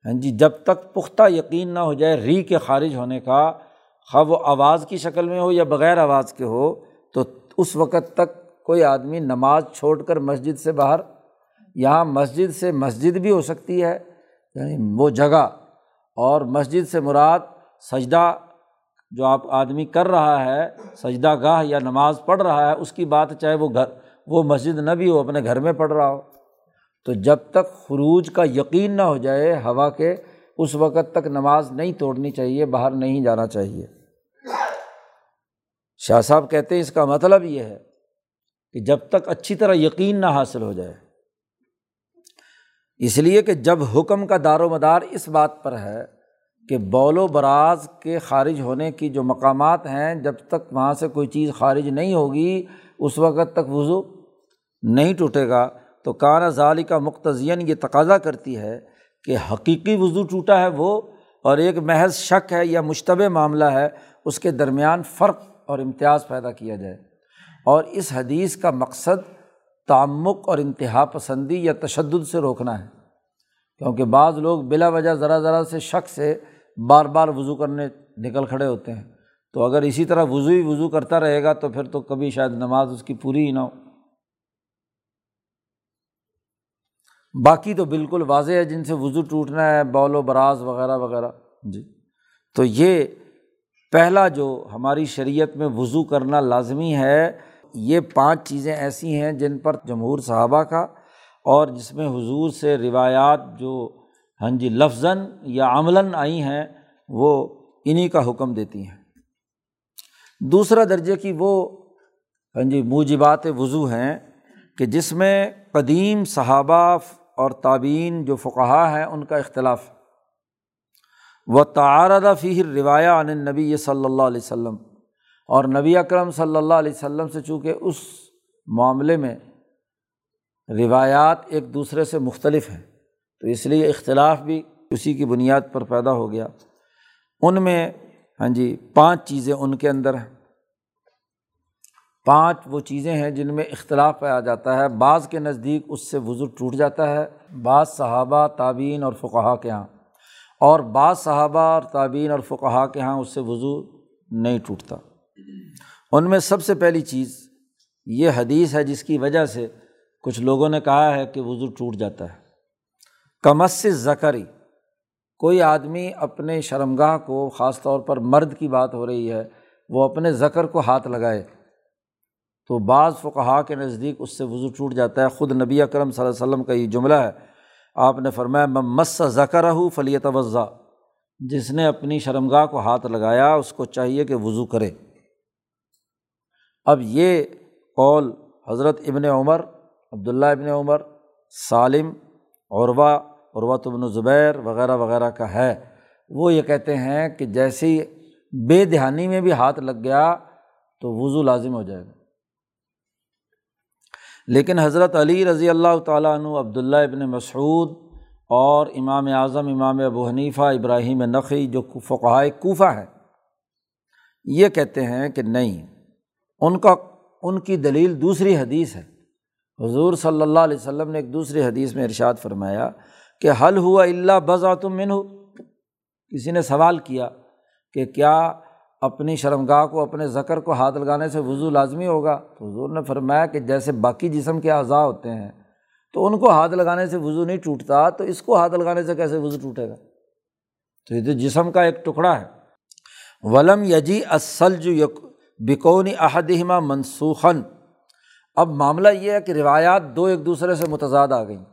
ہاں جی جب تک پختہ یقین نہ ہو جائے ری کے خارج ہونے کا، خواہ وہ آواز کی شکل میں ہو یا بغیر آواز کے ہو، تو اس وقت تک کوئی آدمی نماز چھوڑ کر مسجد سے باہر، یہاں مسجد سے مسجد بھی ہو سکتی ہے یعنی وہ جگہ، اور مسجد سے مراد سجدہ جو آپ آدمی کر رہا ہے، سجدہ گاہ یا نماز پڑھ رہا ہے، اس کی بات چاہے وہ گھر، وہ مسجد نہ بھی ہو، اپنے گھر میں پڑھ رہا ہو۔ تو جب تک خروج کا یقین نہ ہو جائے، ہوا کے اس وقت تک نماز نہیں توڑنی چاہیے، باہر نہیں جانا چاہیے۔ شاہ صاحب کہتے ہیں، اس کا مطلب یہ ہے کہ جب تک اچھی طرح یقین نہ حاصل ہو جائے۔ اس لیے کہ جب حکم کا دار و مدار اس بات پر ہے کہ بول و براز کے خارج ہونے کی جو مقامات ہیں، جب تک وہاں سے کوئی چیز خارج نہیں ہوگی، اس وقت تک وضو نہیں ٹوٹے گا۔ تو کانا ظالی کا مختصین یہ تقاضا کرتی ہے کہ حقیقی وضو ٹوٹا ہے وہ، اور ایک محض شک ہے یا مشتبہ معاملہ ہے، اس کے درمیان فرق اور امتیاز پیدا کیا جائے۔ اور اس حدیث کا مقصد تعمک اور انتہا پسندی یا تشدد سے روکنا ہے۔ کیونکہ بعض لوگ بلا وجہ ذرا ذرا سے شک سے بار بار وضو کرنے نکل کھڑے ہوتے ہیں۔ تو اگر اسی طرح وضو ہی وضو کرتا رہے گا تو پھر تو کبھی شاید نماز اس کی پوری ہی نہ ہو۔ باقی تو بالکل واضح ہے جن سے وضو ٹوٹنا ہے بول و براز وغیرہ وغیرہ۔ جی۔ تو یہ پہلا جو ہماری شریعت میں وضو کرنا لازمی ہے، یہ پانچ چیزیں ایسی ہیں جن پر جمہور صحابہ کا اور جس میں حضور سے روایات جو ہاں جی لفظ یا عملاً آئی ہیں، وہ انہیں کا حکم دیتی ہیں۔ دوسرا درجے کی وہ ہاں جی موجبات وضو ہیں کہ جس میں قدیم صحابہ اور تعبین جو فقہ ہیں، ان کا اختلاف۔ و تعارضہ فی روایہ عن نبی صلی اللہ علیہ وسلم۔ اور نبی اکرم صلی اللہ علیہ وسلم سے چونکہ اس معاملے میں روایات ایک دوسرے سے مختلف ہیں۔ تو اس لیے اختلاف بھی اسی کی بنیاد پر پیدا ہو گیا۔ ان میں ہاں جی پانچ چیزیں ان کے اندر ہیں۔ پانچ وہ چیزیں ہیں جن میں اختلاف پایا جاتا ہے۔ بعض کے نزدیک اس سے وضو ٹوٹ جاتا ہے۔ بعض صحابہ تعبین اور فقہا کے یہاں اور بعض صحابہ اور تعبین اور فقہا کے یہاں اس سے وضو نہیں ٹوٹتا۔ ان میں سب سے پہلی چیز یہ حدیث ہے جس کی وجہ سے کچھ لوگوں نے کہا ہے کہ وضو ٹوٹ جاتا ہے۔ کمس زکری کوئی آدمی اپنے شرمگاہ کو، خاص طور پر مرد کی بات ہو رہی ہے، وہ اپنے زکر کو ہاتھ لگائے، تو بعض فقہا کے نزدیک اس سے وضو ٹوٹ جاتا ہے۔ خود نبی اکرم صلی اللہ علیہ وسلم کا یہ جملہ ہے۔ آپ نے فرمایا میں مس زکر ہوں فلی توضا جس نے اپنی شرمگاہ کو ہاتھ لگایا، اس کو چاہیے کہ وضو کرے۔ اب یہ قول حضرت ابن عمر، عبداللہ ابن عمر، سالم عروا عروۃ ابن زبیر وغیرہ وغیرہ کا ہے۔ وہ یہ کہتے ہیں کہ جیسی بے دہانی میں بھی ہاتھ لگ گیا تو وضو لازم ہو جائے گا۔ لیکن حضرت علی رضی اللہ تعالیٰ عنہ، عبداللہ ابن مسعود اور امام اعظم، امام ابو حنیفہ، ابراہیم نقی جو فقائے کوفہ ہیں، یہ کہتے ہیں کہ نہیں، ان کا، ان کی دلیل دوسری حدیث ہے۔ حضور صلی اللہ علیہ وسلم نے ایک دوسری حدیث میں ارشاد فرمایا کہ حل ہوا اللہ بذا تم من ہو کسی نے سوال کیا کہ کیا اپنی شرمگاہ کو، اپنے ذکر کو ہاتھ لگانے سے وضو لازمی ہوگا؟ تو حضور نے فرمایا کہ جیسے باقی جسم کے اعضاء ہوتے ہیں، تو ان کو ہاتھ لگانے سے وضو نہیں ٹوٹتا، تو اس کو ہاتھ لگانے سے کیسے وضو ٹوٹے گا؟ تو یہ تو جسم کا ایک ٹکڑا ہے۔ ولم یجی اصل جو یک بکونی منسوخن اب معاملہ یہ ہے کہ روایات دو ایک دوسرے سے متضاد آ گئیں۔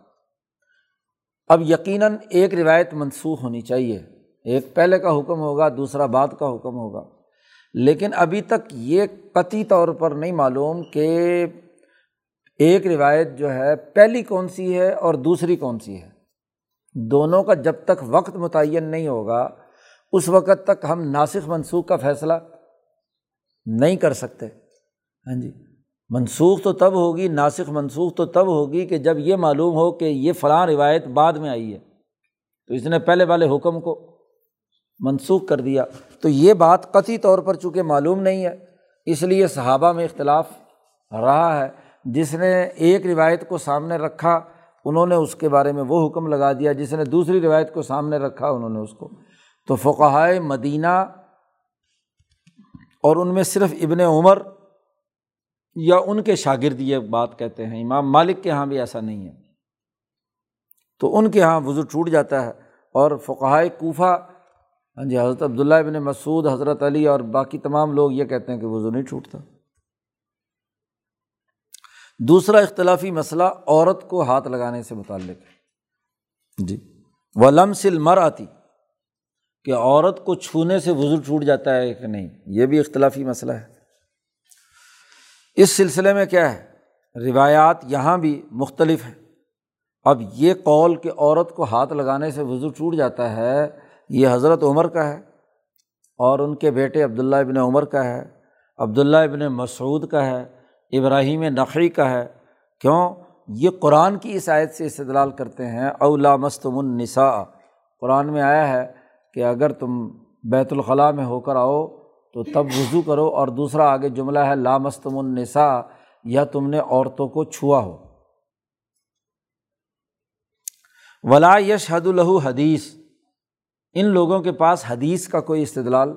اب یقیناً ایک روایت منسوخ ہونی چاہیے۔ ایک پہلے کا حکم ہوگا، دوسرا بعد کا حکم ہوگا۔ لیکن ابھی تک یہ قطعی طور پر نہیں معلوم کہ ایک روایت جو ہے، پہلی کون سی ہے اور دوسری کون سی ہے۔ دونوں کا جب تک وقت متعین نہیں ہوگا، اس وقت تک ہم ناسخ منسوخ کا فیصلہ نہیں کر سکتے۔ ہاں جی۔ منسوخ تو تب ہوگی، ناسخ منسوخ تو تب ہوگی کہ جب یہ معلوم ہو کہ یہ فلاں روایت بعد میں آئی ہے۔ تو اس نے پہلے والے حکم کو منسوخ کر دیا۔ تو یہ بات قطعی طور پر چونکہ معلوم نہیں ہے، اس لیے صحابہ میں اختلاف رہا ہے۔ جس نے ایک روایت کو سامنے رکھا، انہوں نے اس کے بارے میں وہ حکم لگا دیا۔ جس نے دوسری روایت کو سامنے رکھا، انہوں نے اس کو۔ تو فقائے مدینہ اور ان میں صرف ابن عمر یا ان کے شاگرد یہ بات کہتے ہیں، امام مالک کے یہاں بھی ایسا نہیں ہے۔ تو ان کے یہاں وضو ٹوٹ جاتا ہے اور فقائے کوفہ ہاں جی حضرت عبداللہ ابن مسعود، حضرت علی اور باقی تمام لوگ یہ کہتے ہیں کہ وضو نہیں ٹوٹتا۔ دوسرا اختلافی مسئلہ عورت کو ہاتھ لگانے سے متعلق ہے۔ جی ولم سل مر آتی کہ عورت کو چھونے سے وضو ٹوٹ جاتا ہے کہ نہیں، یہ بھی اختلافی مسئلہ ہے۔ اس سلسلے میں کیا ہے؟ روایات یہاں بھی مختلف ہیں۔ اب یہ قول کہ عورت کو ہاتھ لگانے سے وضو ٹوٹ جاتا ہے، یہ حضرت عمر کا ہے اور ان کے بیٹے عبداللہ ابن عمر کا ہے، عبداللہ ابن مسعود کا ہے، ابراہیم نقی کا ہے۔ کیوں؟ یہ قرآن کی اس آیت سے استدلال کرتے ہیں اولا مستم النساء۔ قرآن میں آیا ہے کہ اگر تم بیت الخلاء میں ہو کر آؤ تو تب وضو کرو اور دوسرا آگے جملہ ہے لامستم النساء، یا تم نے عورتوں کو چھوا ہو۔ ولا یش حد الہو حدیث، ان لوگوں کے پاس حدیث کا کوئی استدلال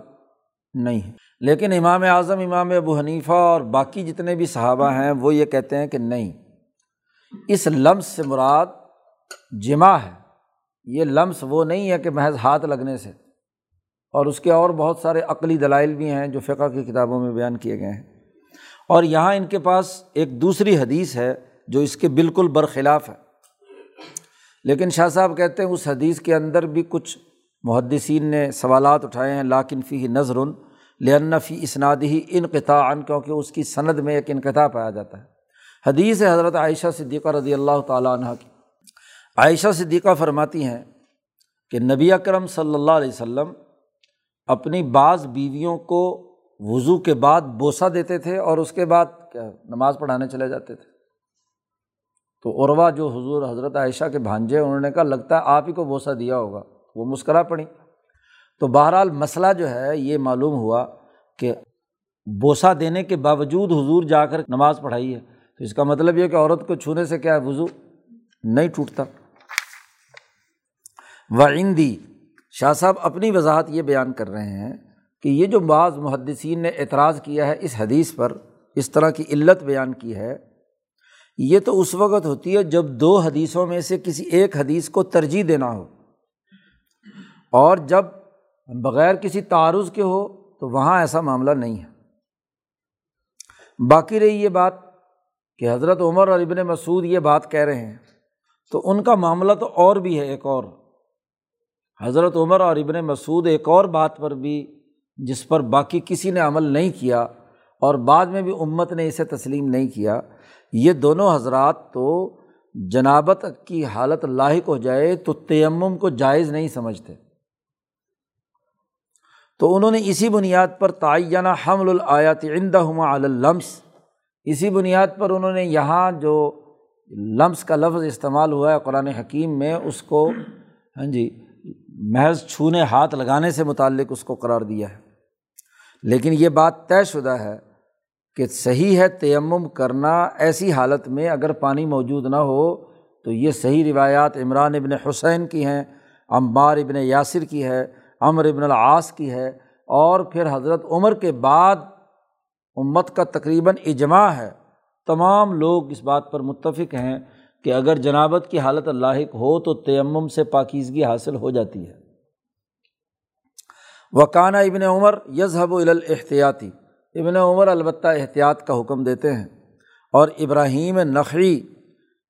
نہیں ہے۔ لیکن امام اعظم، امام ابو حنیفہ اور باقی جتنے بھی صحابہ ہیں، وہ یہ کہتے ہیں کہ نہیں۔ اس لمس سے مراد جمع ہے۔ یہ لمس وہ نہیں ہے کہ محض ہاتھ لگنے سے۔ اور اس کے اور بہت سارے عقلی دلائل بھی ہیں جو فقہ کی کتابوں میں بیان کیے گئے ہیں۔ اور یہاں ان کے پاس ایک دوسری حدیث ہے جو اس کے بالکل برخلاف ہے۔ لیکن شاہ صاحب کہتے ہیں اس حدیث کے اندر بھی کچھ محدثین نے سوالات اٹھائے ہیں لاکن فی نظر لنفی اسنادی انقطاع کیونکہ اس کی سند میں ایک انقطاع پایا جاتا ہے۔ حدیث ہے حضرت عائشہ صدیقہ رضی اللہ تعالیٰ عنہ کی۔ عائشہ صدیقہ فرماتی ہیں کہ نبی اکرم صلی اللہ علیہ وسلم اپنی بعض بیویوں کو وضو کے بعد بوسہ دیتے تھے اور اس کے بعد کیا نماز پڑھانے چلے جاتے تھے۔ تو عروا جو حضور حضرت عائشہ کے بھانجے انہوں نے کہا، لگتا ہے آپ ہی کو بوسہ دیا ہوگا۔ وہ مسکرا پڑی۔ تو بہرحال مسئلہ جو ہے، یہ معلوم ہوا کہ بوسہ دینے کے باوجود حضور جا کر نماز پڑھائی ہے۔ تو اس کا مطلب یہ کہ عورت کو چھونے سے کیا ہے، وضو نہیں ٹوٹتا۔ وعندی شاہ صاحب اپنی وضاحت یہ بیان کر رہے ہیں کہ یہ جو بعض محدثین نے اعتراض کیا ہے اس حدیث پر، اس طرح کی علت بیان کی ہے، یہ تو اس وقت ہوتی ہے جب دو حدیثوں میں سے کسی ایک حدیث کو ترجیح دینا ہو۔ اور جب بغیر کسی تعارض کے ہو تو وہاں ایسا معاملہ نہیں ہے۔ باقی رہی یہ بات کہ حضرت عمر اور ابن مسعود یہ بات کہہ رہے ہیں، تو ان کا معاملہ تو اور بھی ہے ایک اور۔ حضرت عمر اور ابن مسعود ایک اور بات پر بھی، جس پر باقی کسی نے عمل نہیں کیا اور بعد میں بھی امت نے اسے تسلیم نہیں کیا، یہ دونوں حضرات تو جنابت کی حالت لاحق ہو جائے تو تیمم کو جائز نہیں سمجھتے۔ تو انہوں نے اسی بنیاد پر تعینہ حمل الآیات ہما علمس اسی بنیاد پر انہوں نے یہاں جو لمس کا لفظ استعمال ہوا ہے قرآن حکیم میں، اس کو ہاں جی محض چھونے ہاتھ لگانے سے متعلق اس کو قرار دیا ہے۔ لیکن یہ بات طے شدہ ہے کہ صحیح ہے تیمم کرنا ایسی حالت میں اگر پانی موجود نہ ہو تو یہ صحیح روایات عمران ابن حسین کی ہیں امبار ابن یاسر کی ہے امر ابن العاص کی ہے اور پھر حضرت عمر کے بعد امت کا تقریباً اجماع ہے۔ تمام لوگ اس بات پر متفق ہیں۔ کہ اگر جنابت کی حالت لاحق ہو تو تیمم سے پاکیزگی حاصل ہو جاتی ہے۔ وکانہ ابن عمر یذہب الاحتیاطی ابن عمر البتہ احتیاط کا حکم دیتے ہیں۔ اور ابراہیم نقری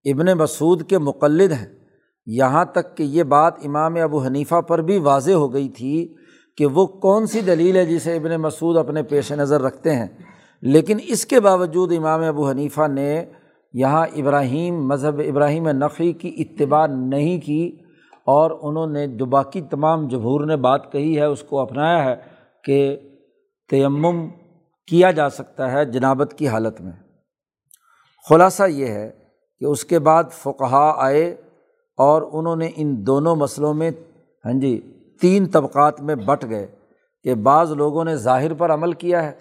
ابن مسعود کے مقلد ہیں۔ یہاں تک کہ یہ بات امام ابو حنیفہ پر بھی واضح ہو گئی تھی کہ وہ کون سی دلیل ہے جسے ابن مسعود اپنے پیش نظر رکھتے ہیں۔ لیکن اس کے باوجود امام ابو حنیفہ نے یہاں ابراہیم، مذہب ابراہیم نقی کی اتباع نہیں کی اور انہوں نے جو باقی تمام جمہور نے بات کہی ہے، اس کو اپنایا ہے کہ تیمم کیا جا سکتا ہے جنابت کی حالت میں۔ خلاصہ یہ ہے کہ اس کے بعد فقہا آئے اور انہوں نے ان دونوں مسئلوں میں ہاں جی تین طبقات میں بٹ گئے کہ بعض لوگوں نے ظاہر پر عمل کیا ہے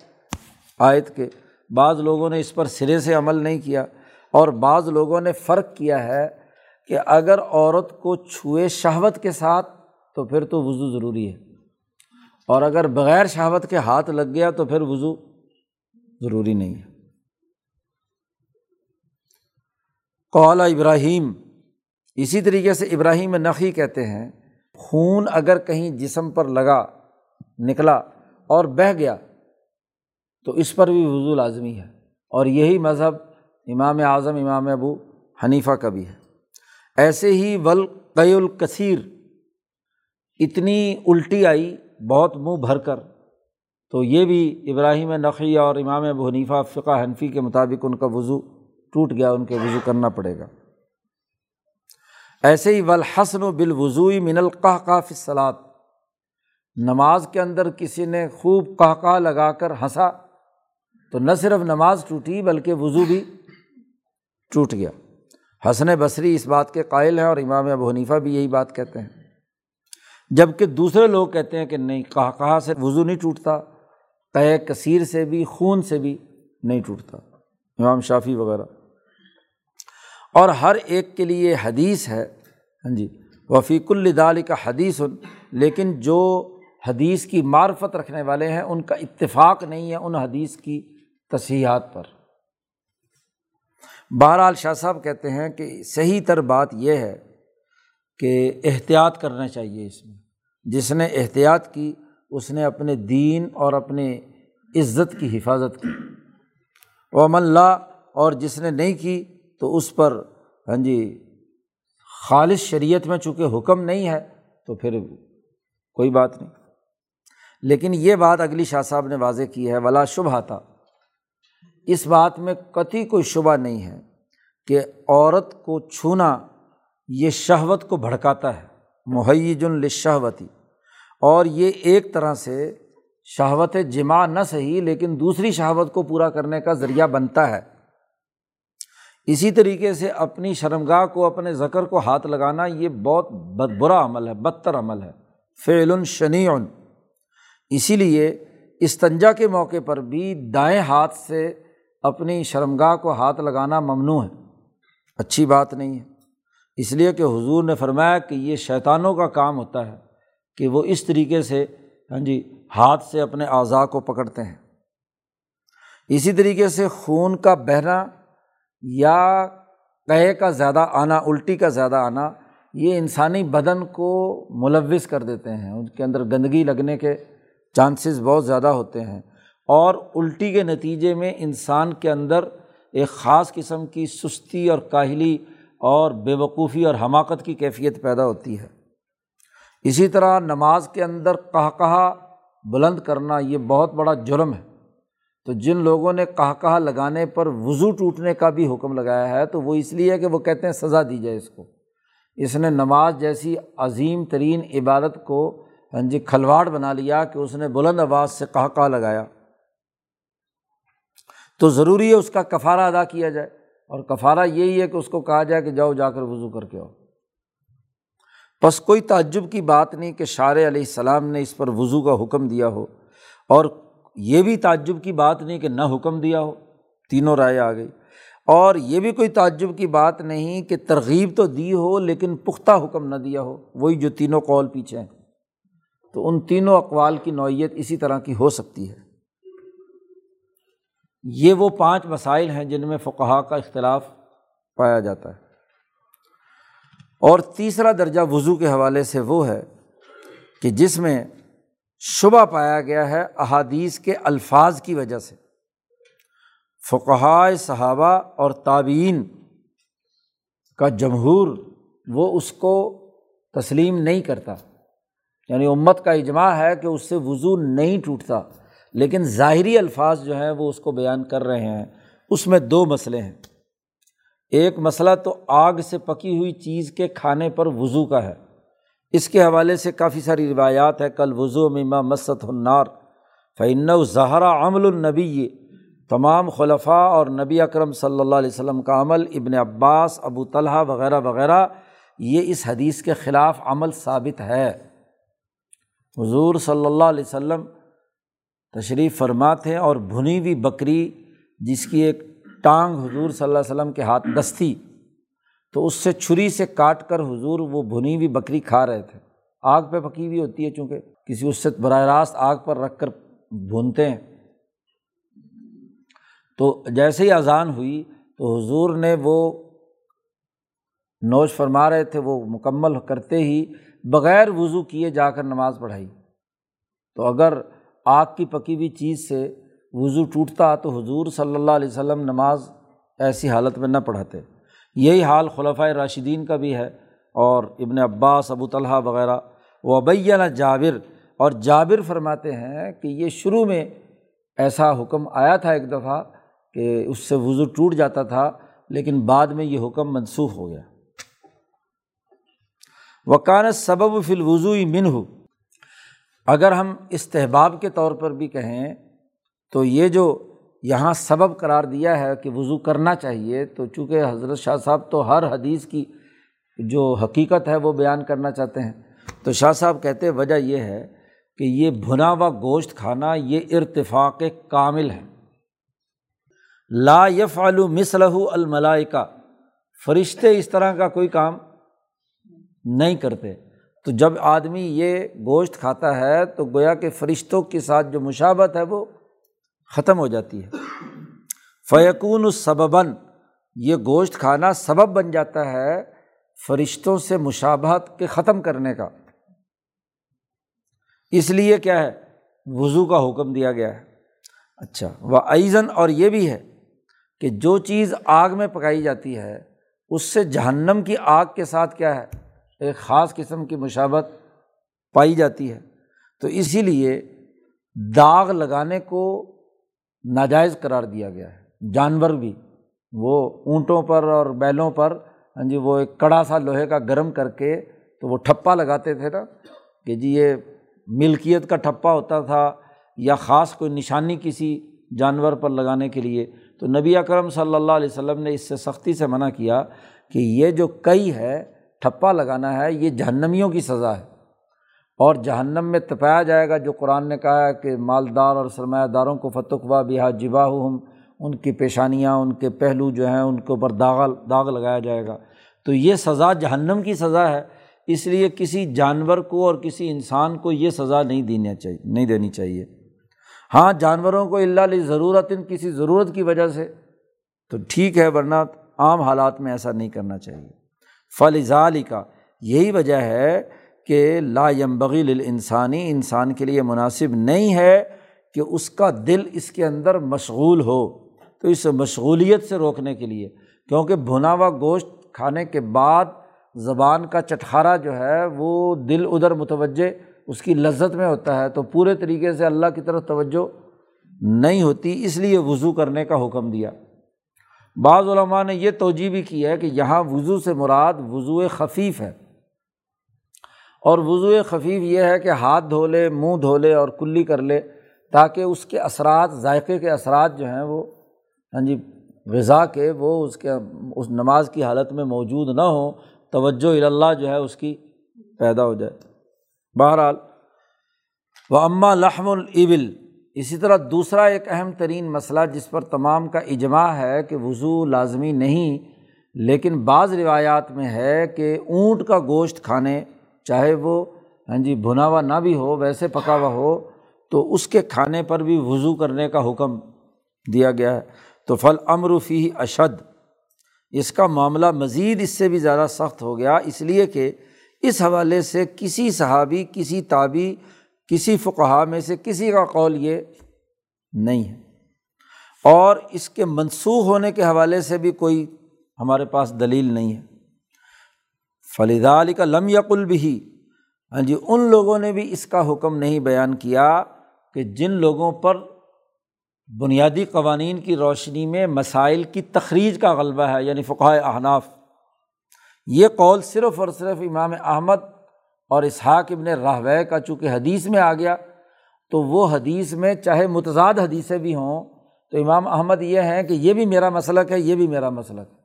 آیت کے، بعض لوگوں نے اس پر سرے سے عمل نہیں کیا۔ اور بعض لوگوں نے فرق کیا ہے کہ اگر عورت کو چھوئے شہوت کے ساتھ تو پھر تو وضو ضروری ہے۔ اور اگر بغیر شہوت کے ہاتھ لگ گیا تو پھر وضو ضروری نہیں ہے۔ قولا ابراہیم، اسی طریقے سے ابراہیم نقی کہتے ہیں، خون اگر کہیں جسم پر لگا، نکلا اور بہہ گیا تو اس پر بھی وضو لازمی ہے۔ اور یہی مذہب امام اعظم، امام ابو حنیفہ کا بھی ہے۔ ایسے ہی ولقی الکثیر، اتنی الٹی آئی، بہت منہ بھر کر۔ تو یہ بھی ابراہیم نقی اور امام ابو حنیفہ فقہ حنفی کے مطابق ان کا وضو ٹوٹ گیا، ان کے وضو کرنا پڑے گا۔ ایسے ہی ولحسن و بالوضوئی من القہ فصلات نماز کے اندر کسی نے خوب قہقہ لگا کر ہنسا، تو نہ صرف نماز ٹوٹی بلکہ وضو بھی ٹوٹ گیا۔ حسن بصری اس بات کے قائل ہیں اور امام ابو حنیفہ بھی یہی بات کہتے ہیں۔ جبکہ دوسرے لوگ کہتے ہیں کہ نہیں، کہاں کہاں سے وضو نہیں ٹوٹتا طے کثیر سے بھی، خون سے بھی نہیں ٹوٹتا۔ امام شافی وغیرہ۔ اور ہر ایک کے لیے حدیث ہے۔ ہاں جی وفیق الدال کا حدیث، لیکن جو حدیث کی معرفت رکھنے والے ہیں، ان کا اتفاق نہیں ہے ان حدیث کی تصحیحات پر۔ بہرحال شاہ صاحب کہتے ہیں کہ صحیح تر بات یہ ہے کہ احتیاط کرنا چاہیے اس میں۔ جس نے احتیاط کی، اس نے اپنے دین اور اپنے عزت کی حفاظت کی۔ وم اللہ اور جس نے نہیں کی، تو اس پر ہاں جی خالص شریعت میں چونکہ حکم نہیں ہے، تو پھر کوئی بات نہیں۔ لیکن یہ بات اگلی شاہ صاحب نے واضح کی ہے، ولا شبہ تھا اس بات میں قطعی کوئی شبہ نہیں ہے کہ عورت کو چھونا یہ شہوت کو بھڑکاتا ہے محیج الشہوتی اور یہ ایک طرح سے شہوت جمع نہ صحیح، لیکن دوسری شہوت کو پورا کرنے کا ذریعہ بنتا ہے۔ اسی طریقے سے اپنی شرمگاہ کو، اپنے ذکر کو ہاتھ لگانا، یہ بہت بد برا عمل ہے، بدتر عمل ہے۔ فعل شنی اسی لیے استنجا کے موقع پر بھی دائیں ہاتھ سے اپنی شرمگاہ کو ہاتھ لگانا ممنوع ہے۔ اچھی بات نہیں ہے۔ اس لیے کہ حضور نے فرمایا کہ یہ شیطانوں کا کام ہوتا ہے کہ وہ اس طریقے سے ہاں جی ہاتھ سے اپنے اعضاء کو پکڑتے ہیں۔ اسی طریقے سے خون کا بہنا یا قہے کا زیادہ آنا، الٹی کا زیادہ آنا، یہ انسانی بدن کو ملوث کر دیتے ہیں۔ ان کے اندر گندگی لگنے کے چانسز بہت زیادہ ہوتے ہیں۔ اور الٹی کے نتیجے میں انسان کے اندر ایک خاص قسم کی سستی اور کاہلی اور بے وقوفی اور حماقت کی کیفیت پیدا ہوتی ہے۔ اسی طرح نماز کے اندر کہا کہا بلند کرنا یہ بہت بڑا جرم ہے۔ تو جن لوگوں نے کہا کہا لگانے پر وضو ٹوٹنے کا بھی حکم لگایا ہے تو وہ اس لیے کہ وہ کہتے ہیں سزا دی جائے اس کو۔ اس نے نماز جیسی عظیم ترین عبادت کو ہاں جی کھلواڑ بنا لیا کہ اس نے بلند آواز سے کہا کہا لگایا۔ تو ضروری ہے اس کا کفارہ ادا کیا جائے اور کفارہ یہی ہے کہ اس کو کہا جائے کہ جاؤ جا کر وضو کر کے آؤ۔ بس کوئی تعجب کی بات نہیں کہ شار علیہ السلام نے اس پر وضو کا حکم دیا ہو اور یہ بھی تعجب کی بات نہیں کہ نہ حکم دیا ہو، تینوں رائے آ گئی۔ اور یہ بھی کوئی تعجب کی بات نہیں کہ ترغیب تو دی ہو لیکن پختہ حکم نہ دیا ہو، وہی جو تینوں قول پیچھے ہیں۔ تو ان تینوں اقوال کی نوعیت اسی طرح کی ہو سکتی ہے۔ یہ وہ پانچ مسائل ہیں جن میں فقہ کا اختلاف پایا جاتا ہے۔ اور تیسرا درجہ وضو کے حوالے سے وہ ہے کہ جس میں شبہ پایا گیا ہے احادیث کے الفاظ کی وجہ سے۔ فقہائے صحابہ اور تعبین کا جمہور وہ اس کو تسلیم نہیں کرتا۔ یعنی امت کا اجماع ہے کہ اس سے وضو نہیں ٹوٹتا۔ لیکن ظاہری الفاظ جو ہیں وہ اس کو بیان کر رہے ہیں۔ اس میں دو مسئلے ہیں۔ ایک مسئلہ تو آگ سے پکی ہوئی چیز کے کھانے پر وضو کا ہے۔ اس کے حوالے سے کافی ساری روایات ہے کل وضو مما مست النار فعن الظہرا عمل النبی۔ تمام خلفاء اور نبی اکرم صلی اللہ علیہ وسلم کا عمل، ابن عباس، ابو طلحہ وغیرہ وغیرہ، یہ اس حدیث کے خلاف عمل ثابت ہے۔ حضور صلی اللہ علیہ وسلم تشریف فرما تھے اور بھنی ہوئی بکری جس کی ایک ٹانگ حضور صلی اللہ علیہ وسلم کے ہاتھ دستی، تو اس سے چھری سے کاٹ کر حضور وہ بھنی ہوئی بکری کھا رہے تھے۔ آگ پہ پکی ہوئی ہوتی ہے چونکہ کسی اس سے براہ راست آگ پر رکھ کر بھونتے ہیں۔ تو جیسے ہی اذان ہوئی، تو حضور نے وہ نوش فرما رہے تھے، وہ مکمل کرتے ہی بغیر وضو کیے جا کر نماز پڑھائی۔ تو اگر آگ کی پکی ہوئی چیز سے وضو ٹوٹتا تو حضور صلی اللہ علیہ وسلم نماز ایسی حالت میں نہ پڑھاتے۔ یہی حال خلفۂ راشدین کا بھی ہے اور ابن عباس، ابو طلحہ وغیرہ۔ وہ جابر، اور جابر فرماتے ہیں کہ یہ شروع میں ایسا حکم آیا تھا ایک دفعہ کہ اس سے وضو ٹوٹ جاتا تھا، لیکن بعد میں یہ حکم منسوخ ہو گیا۔ وکان سبب فی الوضوئی من ہو اگر ہم استحباب کے طور پر بھی کہیں تو یہ جو یہاں سبب قرار دیا ہے کہ وضو کرنا چاہیے، تو چونکہ حضرت شاہ صاحب تو ہر حدیث کی جو حقیقت ہے وہ بیان کرنا چاہتے ہیں۔ تو شاہ صاحب کہتے وجہ یہ ہے کہ یہ بھنا ہوا گوشت کھانا یہ ارتفاق کامل ہے۔ لا یف مسلح الملائکہ، فرشتے اس طرح کا کوئی کام نہیں کرتے۔ تو جب آدمی یہ گوشت کھاتا ہے تو گویا کہ فرشتوں کے ساتھ جو مشابت ہے وہ ختم ہو جاتی ہے۔ فیقون السبباً یہ گوشت کھانا سبب بن جاتا ہے فرشتوں سے مشابہت کے ختم کرنے کا۔ اس لیے کیا ہے؟ وضو کا حکم دیا گیا ہے۔ اچھا وہ ایزن اور یہ بھی ہے کہ جو چیز آگ میں پکائی جاتی ہے، اس سے جہنم کی آگ کے ساتھ کیا ہے؟ ایک خاص قسم کی مشابت پائی جاتی ہے۔ تو اسی لیے داغ لگانے کو ناجائز قرار دیا گیا ہے۔ جانور بھی، وہ اونٹوں پر اور بیلوں پر ہاں جی وہ ایک کڑا سا لوہے کا گرم کر کے تو وہ ٹھپا لگاتے تھے نا کہ جی یہ ملکیت کا ٹھپا ہوتا تھا یا خاص کوئی نشانی کسی جانور پر لگانے کے لیے۔ تو نبی اکرم صلی اللہ علیہ وسلم نے اس سے سختی سے منع کیا کہ یہ جو کئی ہے ٹھپا لگانا ہے، یہ جہنمیوں کی سزا ہے۔ اور جہنم میں تپایا جائے گا، جو قرآن نے کہا ہے کہ مالدار اور سرمایہ داروں کو فتقوا بہا جبا ہم ان کی پیشانیاں، ان کے پہلو جو ہیں، ان کے اوپر داغ داغ لگایا جائے گا۔ تو یہ سزا جہنم کی سزا ہے، اس لیے کسی جانور کو اور کسی انسان کو یہ سزا نہیں دینا چاہیے نہیں دینی چاہیے۔ ہاں جانوروں کو اللہ علیہ ضرورت ان کسی ضرورت کی وجہ سے تو ٹھیک ہے، ورنہ عام حالات میں ایسا نہیں کرنا چاہیے۔ فل ظال کا یہی وجہ ہے کہ لا بغیل انسانی انسان کے لیے مناسب نہیں ہے کہ اس کا دل اس کے اندر مشغول ہو، تو اس مشغولیت سے روکنے کے لیے، کیونکہ بھنا ہوا گوشت کھانے کے بعد زبان کا چٹخارا جو ہے وہ دل ادھر متوجہ، اس کی لذت میں ہوتا ہے، تو پورے طریقے سے اللہ کی طرف توجہ نہیں ہوتی، اس لیے وضو کرنے کا حکم دیا۔ بعض علماء نے یہ توجہ بھی کی ہے کہ یہاں وضو سے مراد وضو خفیف ہے۔ اور وضو خفیف یہ ہے کہ ہاتھ دھو لے، منہ دھو لے اور کلی کر لے تاکہ اس کے اثرات، ذائقے کے اثرات جو ہیں وہ ہاں جی غذا کے وہ اس کے اس نماز کی حالت میں موجود نہ ہوں، توجہ اللہ جو ہے اس کی پیدا ہو جائے۔ بہرحال و اماں لحم العبل اسی طرح دوسرا ایک اہم ترین مسئلہ جس پر تمام کا اجماع ہے کہ وضو لازمی نہیں، لیکن بعض روایات میں ہے کہ اونٹ کا گوشت کھانے، چاہے وہ ہاں جی بھنا ہوا نہ بھی ہو، ویسے پکا ہوا ہو، تو اس کے کھانے پر بھی وضو کرنے کا حکم دیا گیا ہے۔ تو فل امروفی اشد۔ اس کا معاملہ مزید اس سے بھی زیادہ سخت ہو گیا، اس لیے کہ اس حوالے سے کسی صحابی، کسی تابی کسی فقہ میں سے کسی کا قول یہ نہیں ہے۔ اور اس کے منسوخ ہونے کے حوالے سے بھی کوئی ہمارے پاس دلیل نہیں ہے۔ فلیدہ علی کا لم یقل بھی ہاں جی ان لوگوں نے بھی اس کا حکم نہیں بیان کیا کہ جن لوگوں پر بنیادی قوانین کی روشنی میں مسائل کی تخریج کا غلبہ ہے یعنی فقہ احناف۔ یہ قول صرف اور صرف امام احمد اور اسحاق ابن راہوے کا چونکہ حدیث میں آ گیا، تو وہ حدیث میں چاہے متضاد حدیثیں بھی ہوں، تو امام احمد یہ ہیں کہ یہ بھی میرا مسلک ہے، یہ بھی میرا مسلک ہے۔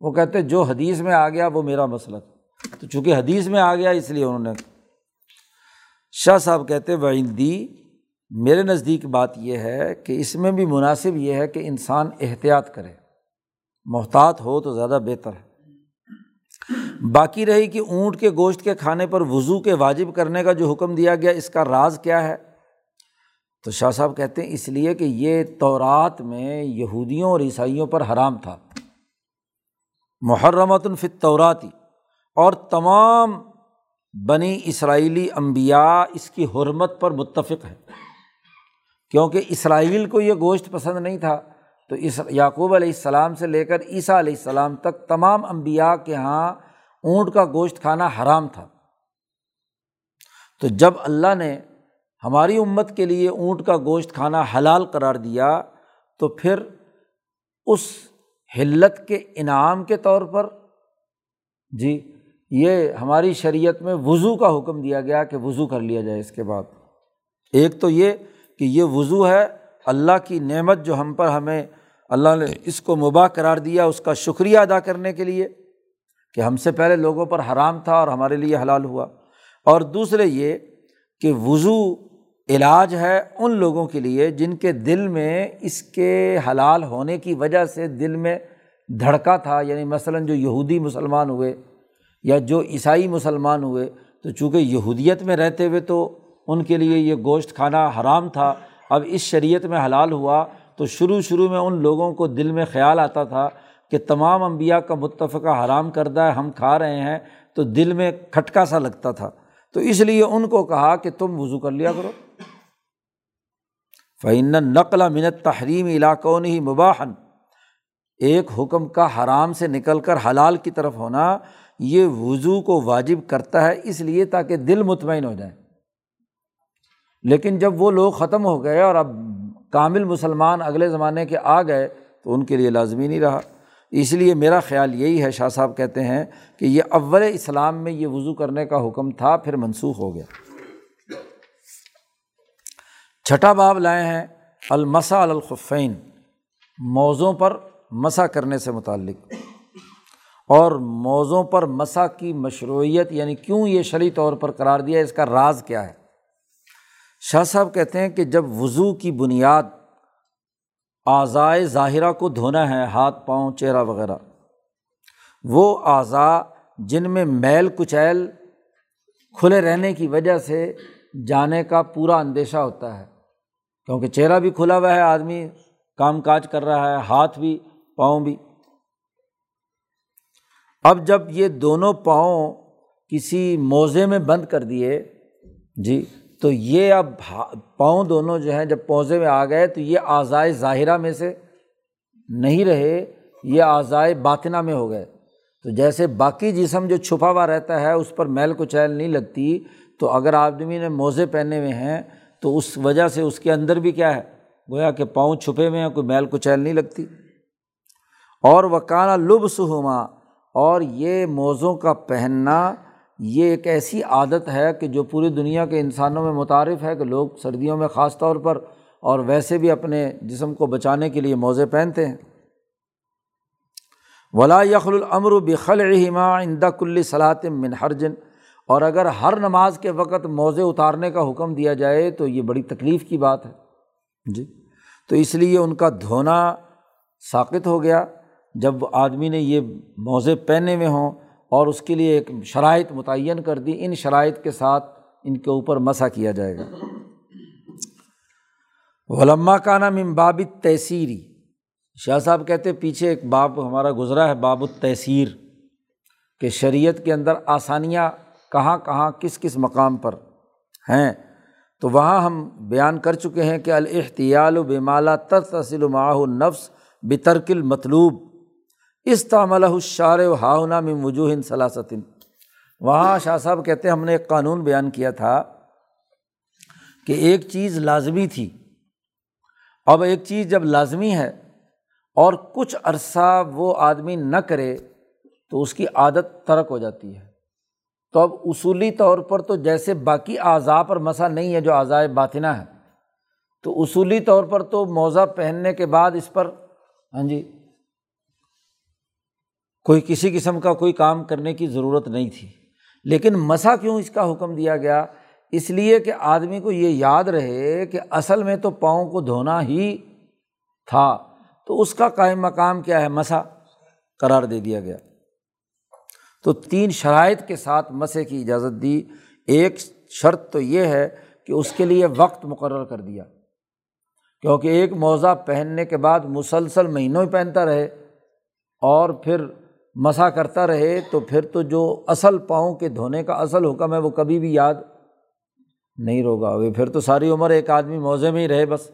وہ کہتے جو حدیث میں آ گیا، وہ میرا مسلک تو چونکہ حدیث میں آ گیا، اس لیے انہوں نے شاہ صاحب کہتے وعندی، میرے نزدیک بات یہ ہے کہ اس میں بھی مناسب یہ ہے کہ انسان احتیاط کرے۔ محتاط ہو تو زیادہ بہتر ہے۔ باقی رہی کہ اونٹ کے گوشت کے کھانے پر وضو کے واجب کرنے کا جو حکم دیا گیا، اس کا راز کیا ہے؟ تو شاہ صاحب کہتے ہیں، اس لیے کہ یہ تورات میں یہودیوں اور عیسائیوں پر حرام تھا۔ محرمت الفت توراتی اور تمام بنی اسرائیلی امبیا اس کی حرمت پر متفق ہے کیونکہ اسرائیل کو یہ گوشت پسند نہیں تھا۔ تو اس یعقوب علیہ السلام سے لے کر عیسیٰ علیہ السلام تک تمام امبیا کے یہاں اونٹ کا گوشت کھانا حرام تھا۔ تو جب اللہ نے ہماری امت کے لیے اونٹ کا گوشت کھانا حلال قرار دیا، تو پھر اس حلت کے انعام کے طور پر جی یہ ہماری شریعت میں وضو کا حکم دیا گیا کہ وضو کر لیا جائے اس کے بعد۔ ایک تو یہ کہ یہ وضو ہے اللہ کی نعمت جو ہم پر ہمیں اللہ نے اس کو مباح قرار دیا اس کا شکریہ ادا کرنے کے لیے کہ ہم سے پہلے لوگوں پر حرام تھا اور ہمارے لیے حلال ہوا۔ اور دوسرے یہ کہ وضو علاج ہے ان لوگوں کے لیے جن کے دل میں اس کے حلال ہونے کی وجہ سے دل میں دھڑکا تھا۔ یعنی مثلاً جو یہودی مسلمان ہوئے یا جو عیسائی مسلمان ہوئے، تو چونکہ یہودیت میں رہتے ہوئے تو ان کے لیے یہ گوشت کھانا حرام تھا، اب اس شریعت میں حلال ہوا۔ تو شروع شروع میں ان لوگوں کو دل میں خیال آتا تھا کہ تمام انبیاء کا متفقہ حرام کردہ ہے، ہم کھا رہے ہیں، تو دل میں کھٹکا سا لگتا تھا۔ تو اس لیے ان کو کہا کہ تم وضو کر لیا کرو۔ فعین نقل منت تحریم علاقوں ہی مباحن ایک حکم کا حرام سے نکل کر حلال کی طرف ہونا یہ وضو کو واجب کرتا ہے، اس لیے تاکہ دل مطمئن ہو جائے۔ لیکن جب وہ لوگ ختم ہو گئے اور اب کامل مسلمان اگلے زمانے کے آ گئے تو ان کے لیے لازمی نہیں رہا۔ اس لیے میرا خیال یہی ہے، شاہ صاحب کہتے ہیں کہ یہ اول اسلام میں یہ وضو کرنے کا حکم تھا، پھر منسوخ ہو گیا۔ چھٹا باب لائے ہیں، المسا الخفین، موزوں پر مسا کرنے سے متعلق۔ اور موزوں پر مسا کی مشروعیت یعنی کیوں یہ شرعی طور پر قرار دیا، اس کا راز کیا ہے؟ شاہ صاحب کہتے ہیں کہ جب وضو کی بنیاد اعضائے ظاہرہ کو دھونا ہے، ہاتھ، پاؤں، چہرہ وغیرہ، وہ اعضاء جن میں میل، کچیل کھلے رہنے کی وجہ سے جانے کا پورا اندیشہ ہوتا ہے، کیونکہ چہرہ بھی کھلا ہوا ہے، آدمی کام کاج کر رہا ہے، ہاتھ بھی، پاؤں بھی۔ اب جب یہ دونوں پاؤں کسی موزے میں بند کر دیے جی تو یہ اب پاؤں دونوں جو ہیں جب پوزے میں آ گئے تو یہ اعضائے ظاہرہ میں سے نہیں رہے، یہ اعضائے باطنا میں ہو گئے۔ تو جیسے باقی جسم جو چھپا ہوا رہتا ہے، اس پر میل کچیل نہیں لگتی، تو اگر آدمی نے موزے پہنے ہوئے ہیں تو اس وجہ سے اس کے اندر بھی کیا ہے؟ گویا کہ پاؤں چھپے ہوئے ہیں، کوئی میل کچیل نہیں لگتی۔ اور وہ کانا لب سہما اور یہ موزوں کا پہننا یہ ایک ایسی عادت ہے کہ جو پوری دنیا کے انسانوں میں متعارف ہے کہ لوگ سردیوں میں خاص طور پر اور ویسے بھی اپنے جسم کو بچانے کے لیے موزے پہنتے ہیں۔ ولا یخل العمر بخل رحمہ اندا کل صلاحت من حرجن اور اگر ہر نماز کے وقت موزے اتارنے کا حکم دیا جائے تو یہ بڑی تکلیف کی بات ہے۔ جی۔ تو اس لیے ان کا دھونا ثاقت ہو گیا۔ جب آدمی نے یہ موزے پہنے ہوئے ہوں اور اس کے لیے ایک شرائط متعین کر دی۔ ان شرائط کے ساتھ ان کے اوپر مسا کیا جائے گا۔ علما کا نام امباب تحصیری شاہ صاحب کہتے پیچھے ایک باب ہمارا گزرا ہے، باب التحصیر کہ شریعت کے اندر آسانیاں کہاں کہاں، کس کس مقام پر ہیں۔ تو وہاں ہم بیان کر چکے ہیں کہ الحتیال و بمالا ترتصل معاہ نفس بترکل مطلوب استعمل الشار و ہاؤنا میں وجوہ ثلاثتن وہاں شاہ صاحب کہتے ہیں ہم نے ایک قانون بیان کیا تھا کہ ایک چیز لازمی تھی، اب ایک چیز جب لازمی ہے اور کچھ عرصہ وہ آدمی نہ کرے تو اس کی عادت ترک ہو جاتی ہے۔ تو اب اصولی طور پر تو جیسے باقی اعضاء پر مسا نہیں ہے جو اعضائے باطنا ہے تو اصولی طور پر تو موزہ پہننے کے بعد اس پر ہاں جی کوئی کسی قسم کا کوئی کام کرنے کی ضرورت نہیں تھی۔ لیکن مسا کیوں اس کا حکم دیا گیا؟ اس لیے کہ آدمی کو یہ یاد رہے کہ اصل میں تو پاؤں کو دھونا ہی تھا۔ تو اس کا قائم مقام کیا ہے؟ مسا قرار دے دیا گیا۔ تو تین شرائط کے ساتھ مسے کی اجازت دی۔ ایک شرط تو یہ ہے کہ اس کے لیے وقت مقرر کر دیا۔ کیونکہ ایک موزہ پہننے کے بعد مسلسل مہینوں ہی پہنتا رہے اور پھر مسا کرتا رہے تو پھر تو جو اصل پاؤں کے دھونے کا اصل حکم ہے وہ کبھی بھی یاد نہیں روگا وہ پھر تو ساری عمر ایک آدمی موزے میں ہی رہے بس۔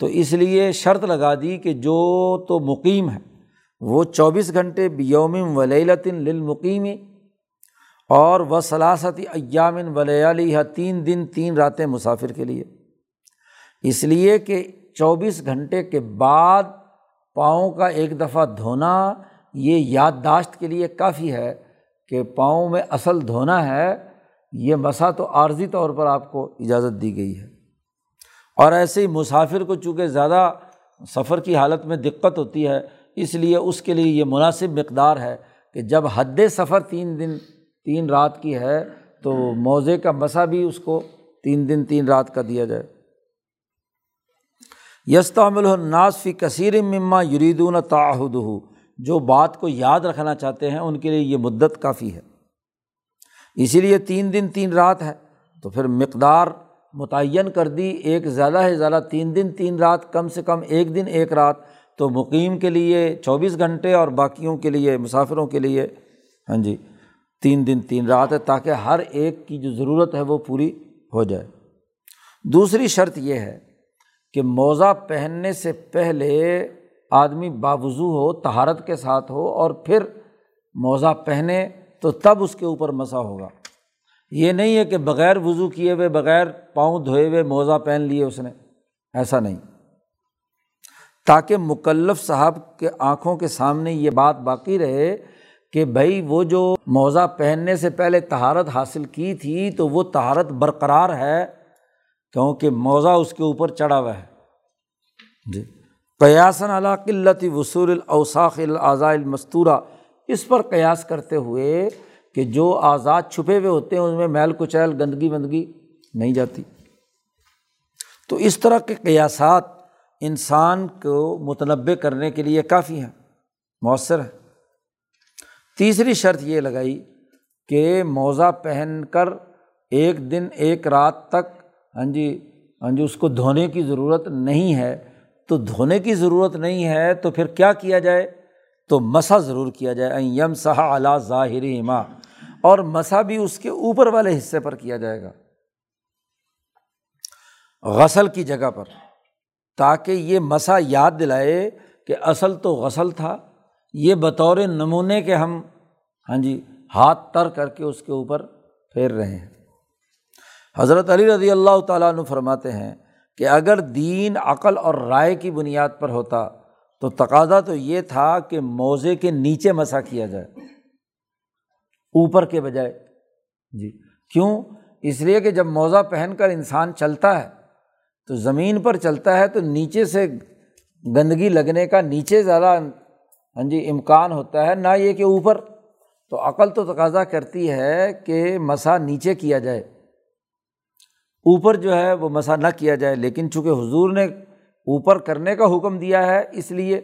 تو اس لیے شرط لگا دی کہ جو تو مقیم ہے، وہ چوبیس گھنٹے یوم ولیلتن للمقیمی اور و صلاثتی ایامن ولیالی تین دن، تین راتیں مسافر کے لیے۔ اس لیے کہ چوبیس گھنٹے کے بعد پاؤں کا ایک دفعہ دھونا یہ یادداشت کے لیے کافی ہے کہ پاؤں میں اصل دھونا ہے، یہ مسا تو عارضی طور پر آپ کو اجازت دی گئی ہے۔ اور ایسے ہی مسافر کو چونکہ زیادہ سفر کی حالت میں دقت ہوتی ہے، اس لیے اس کے لیے یہ مناسب مقدار ہے کہ جب حد سفر تین دن، تین رات کی ہے، تو موزے کا مسا بھی اس کو تین دن، تین رات کا دیا جائے۔ یستعمل الناس فی کثیر مما یریدون تعہد ہو جو بات کو یاد رکھنا چاہتے ہیں، ان کے لیے یہ مدت کافی ہے۔ اسی لیے تین دن تین رات ہے۔ تو پھر مقدار متعین کر دی، ایک زیادہ ہے زیادہ تین دن تین رات، کم سے کم ایک دن ایک رات۔ تو مقیم کے لیے چوبیس گھنٹے اور باقیوں کے لیے، مسافروں کے لیے ہاں جی تین دن تین رات ہے تاکہ ہر ایک کی جو ضرورت ہے وہ پوری ہو جائے۔ دوسری شرط یہ ہے کہ موزہ پہننے سے پہلے آدمی باوضو ہو تہارت کے ساتھ ہو اور پھر موزہ پہنے تو تب اس کے اوپر مسا ہوگا۔ یہ نہیں ہے کہ بغیر وضو کیے ہوئے، بغیر پاؤں دھوئے ہوئے موزہ پہن لیے اس نے۔ ایسا نہیں۔ تاکہ مکلف صاحب کے آنکھوں کے سامنے یہ بات باقی رہے کہ بھائی وہ جو موزہ پہننے سے پہلے تہارت حاصل کی تھی تو وہ تہارت برقرار ہے کیونکہ موزہ اس کے اوپر چڑھا ہوا ہے۔ جی۔ قیاسن علا قلت وصول الاوساخ الاضاء المستورہ۔ اس پر قیاس کرتے ہوئے کہ جو آزاد چھپے ہوئے ہوتے ہیں، ان میں میل کچیل، گندگی وندگی نہیں جاتی۔ تو اس طرح کے قیاسات انسان کو متنوع کرنے کے لیے کافی ہیں، مؤثر ہے تیسری شرط یہ لگائی کہ موزہ پہن کر ایک دن، ایک رات تک ہاں جی ہاں جی اس کو دھونے کی ضرورت نہیں ہے۔ تو دھونے کی ضرورت نہیں ہے تو پھر کیا کیا جائے؟ تو مسا ضرور کیا جائے یم صح اعلیٰ ظاہر ماں اور مسا بھی اس کے اوپر والے حصے پر کیا جائے گا۔ غسل کی جگہ پر، تاکہ یہ مسا یاد دلائے کہ اصل تو غسل تھا۔ یہ بطور نمونے کے ہم ہاں جی ہاتھ تر کر کے اس کے اوپر پھیر رہے ہیں۔ حضرت علی رضی اللہ تعالیٰ عنہ فرماتے ہیں کہ اگر دین عقل اور رائے کی بنیاد پر ہوتا تو تقاضا تو یہ تھا کہ موزے کے نیچے مسا کیا جائے، اوپر کے بجائے۔ جی کیوں؟ اس لیے کہ جب موزہ پہن کر انسان چلتا ہے، تو زمین پر چلتا ہے تو نیچے سے گندگی لگنے کا نیچے زیادہ ہاں جی امکان ہوتا ہے، نہ یہ کہ اوپر۔ تو عقل تو تقاضا کرتی ہے کہ مسا نیچے کیا جائے۔ اوپر جو ہے وہ مسا نہ کیا جائے، لیکن چونکہ حضور نے اوپر کرنے کا حکم دیا ہے، اس لیے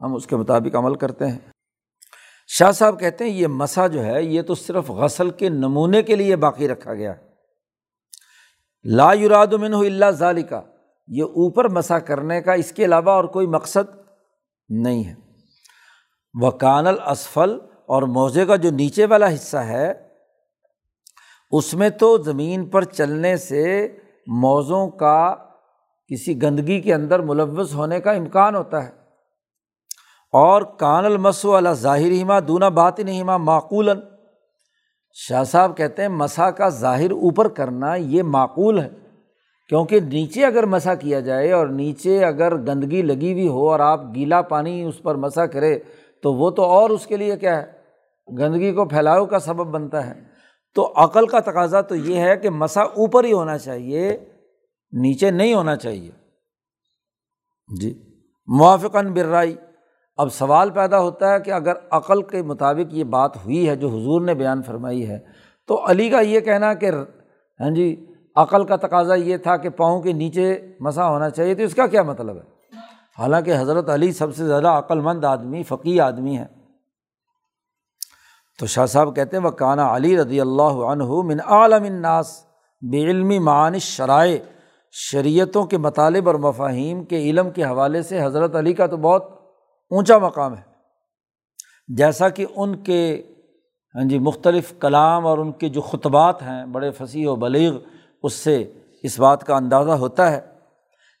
ہم اس کے مطابق عمل کرتے ہیں۔ شاہ صاحب کہتے ہیں، یہ مسا جو ہے، یہ تو صرف غسل کے نمونے کے لیے باقی رکھا گیا۔ لا یوراد من اللہ ظالی کا یہ اوپر مسا کرنے کا اس کے علاوہ اور کوئی مقصد نہیں ہے۔ وہ کان الاسفل، اور موزے کا جو نیچے والا حصہ ہے اس میں تو زمین پر چلنے سے موزوں کا کسی گندگی کے اندر ملوث ہونے کا امکان ہوتا ہے۔ اور کان المس والا ظاہر ہما دونا بات نہیں ہما معقول شاہ صاحب کہتے ہیں مسا کا ظاہر اوپر کرنا یہ معقول ہے، کیونکہ نیچے اگر مسا کیا جائے اور نیچے اگر گندگی لگی ہوئی ہو اور آپ گیلا پانی اس پر مسا کرے تو وہ تو اور اس کے لیے کیا ہے؟ گندگی کو پھیلاؤ کا سبب بنتا ہے۔ تو عقل کا تقاضا تو یہ ہے کہ مسا اوپر ہی ہونا چاہیے، نیچے نہیں ہونا چاہیے۔ جی۔ موافقاً برائی اب سوال پیدا ہوتا ہے کہ اگر عقل کے مطابق یہ بات ہوئی ہے جو حضور نے بیان فرمائی ہے، تو علی کا یہ کہنا کہ ہاں جی عقل کا تقاضا یہ تھا کہ پاؤں کے نیچے مسا ہونا چاہیے تو اس کا کیا مطلب ہے؟ حالانکہ حضرت علی سب سے زیادہ عقل مند آدمی فقی آدمی ہے تو شاہ صاحب کہتے ہیں وہ کانا علی رضی اللہ عنہ من عالم الناس بے علمی معنی شرائع شریعتوں کے مطالب اور مفاہیم کے علم کے حوالے سے حضرت علی کا تو بہت اونچا مقام ہے۔ جیسا کہ ان کے ہاں جی مختلف کلام اور ان کے جو خطبات ہیں، بڑے فصیح و بلیغ، اس سے اس بات کا اندازہ ہوتا ہے۔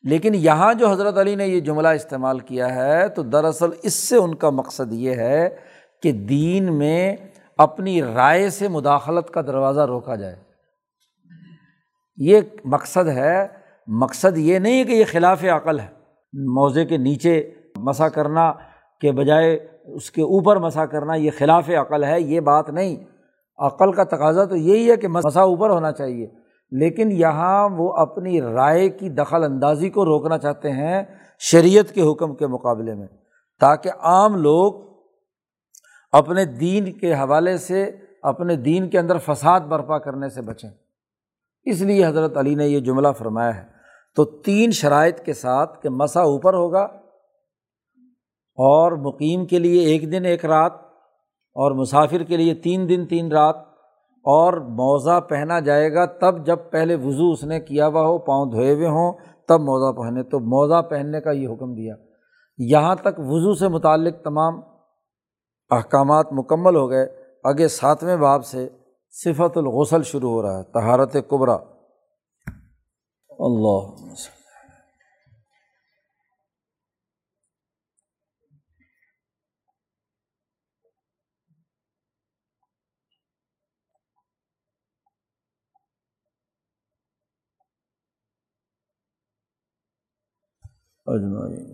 لیکن یہاں جو حضرت علی نے یہ جملہ استعمال کیا ہے، تو دراصل اس سے ان کا مقصد یہ ہے کہ دین میں اپنی رائے سے مداخلت کا دروازہ روکا جائے۔ یہ مقصد ہے۔ مقصد یہ نہیں کہ یہ خلاف عقل ہے۔ موزے کے نیچے مسا کرنا کے بجائے اس کے اوپر مسا کرنا یہ خلاف عقل ہے، یہ بات نہیں۔ عقل کا تقاضا تو یہی ہے کہ مسا اوپر ہونا چاہیے۔ لیکن یہاں وہ اپنی رائے کی دخل اندازی کو روکنا چاہتے ہیں شریعت کے حکم کے مقابلے میں، تاکہ عام لوگ اپنے دین کے حوالے سے، اپنے دین کے اندر فساد برپا کرنے سے بچیں۔ اس لیے حضرت علی نے یہ جملہ فرمایا ہے۔ تو تین شرائط کے ساتھ کہ مسا اوپر ہوگا اور مقیم کے لیے ایک دن ایک رات اور مسافر کے لیے تین دن تین رات اور موزہ پہنا جائے گا تب جب پہلے وضو اس نے کیا ہوا ہو، پاؤں دھوئے ہوئے ہوں، تب موزہ پہنے۔ تو موزہ پہننے کا یہ حکم دیا۔ یہاں تک وضو سے متعلق تمام احکامات مکمل ہو گئے۔ آگے ساتویں باب سے صفت الغسل شروع ہو رہا ہے تہارت قبرا اللہ۔ اجمعین۔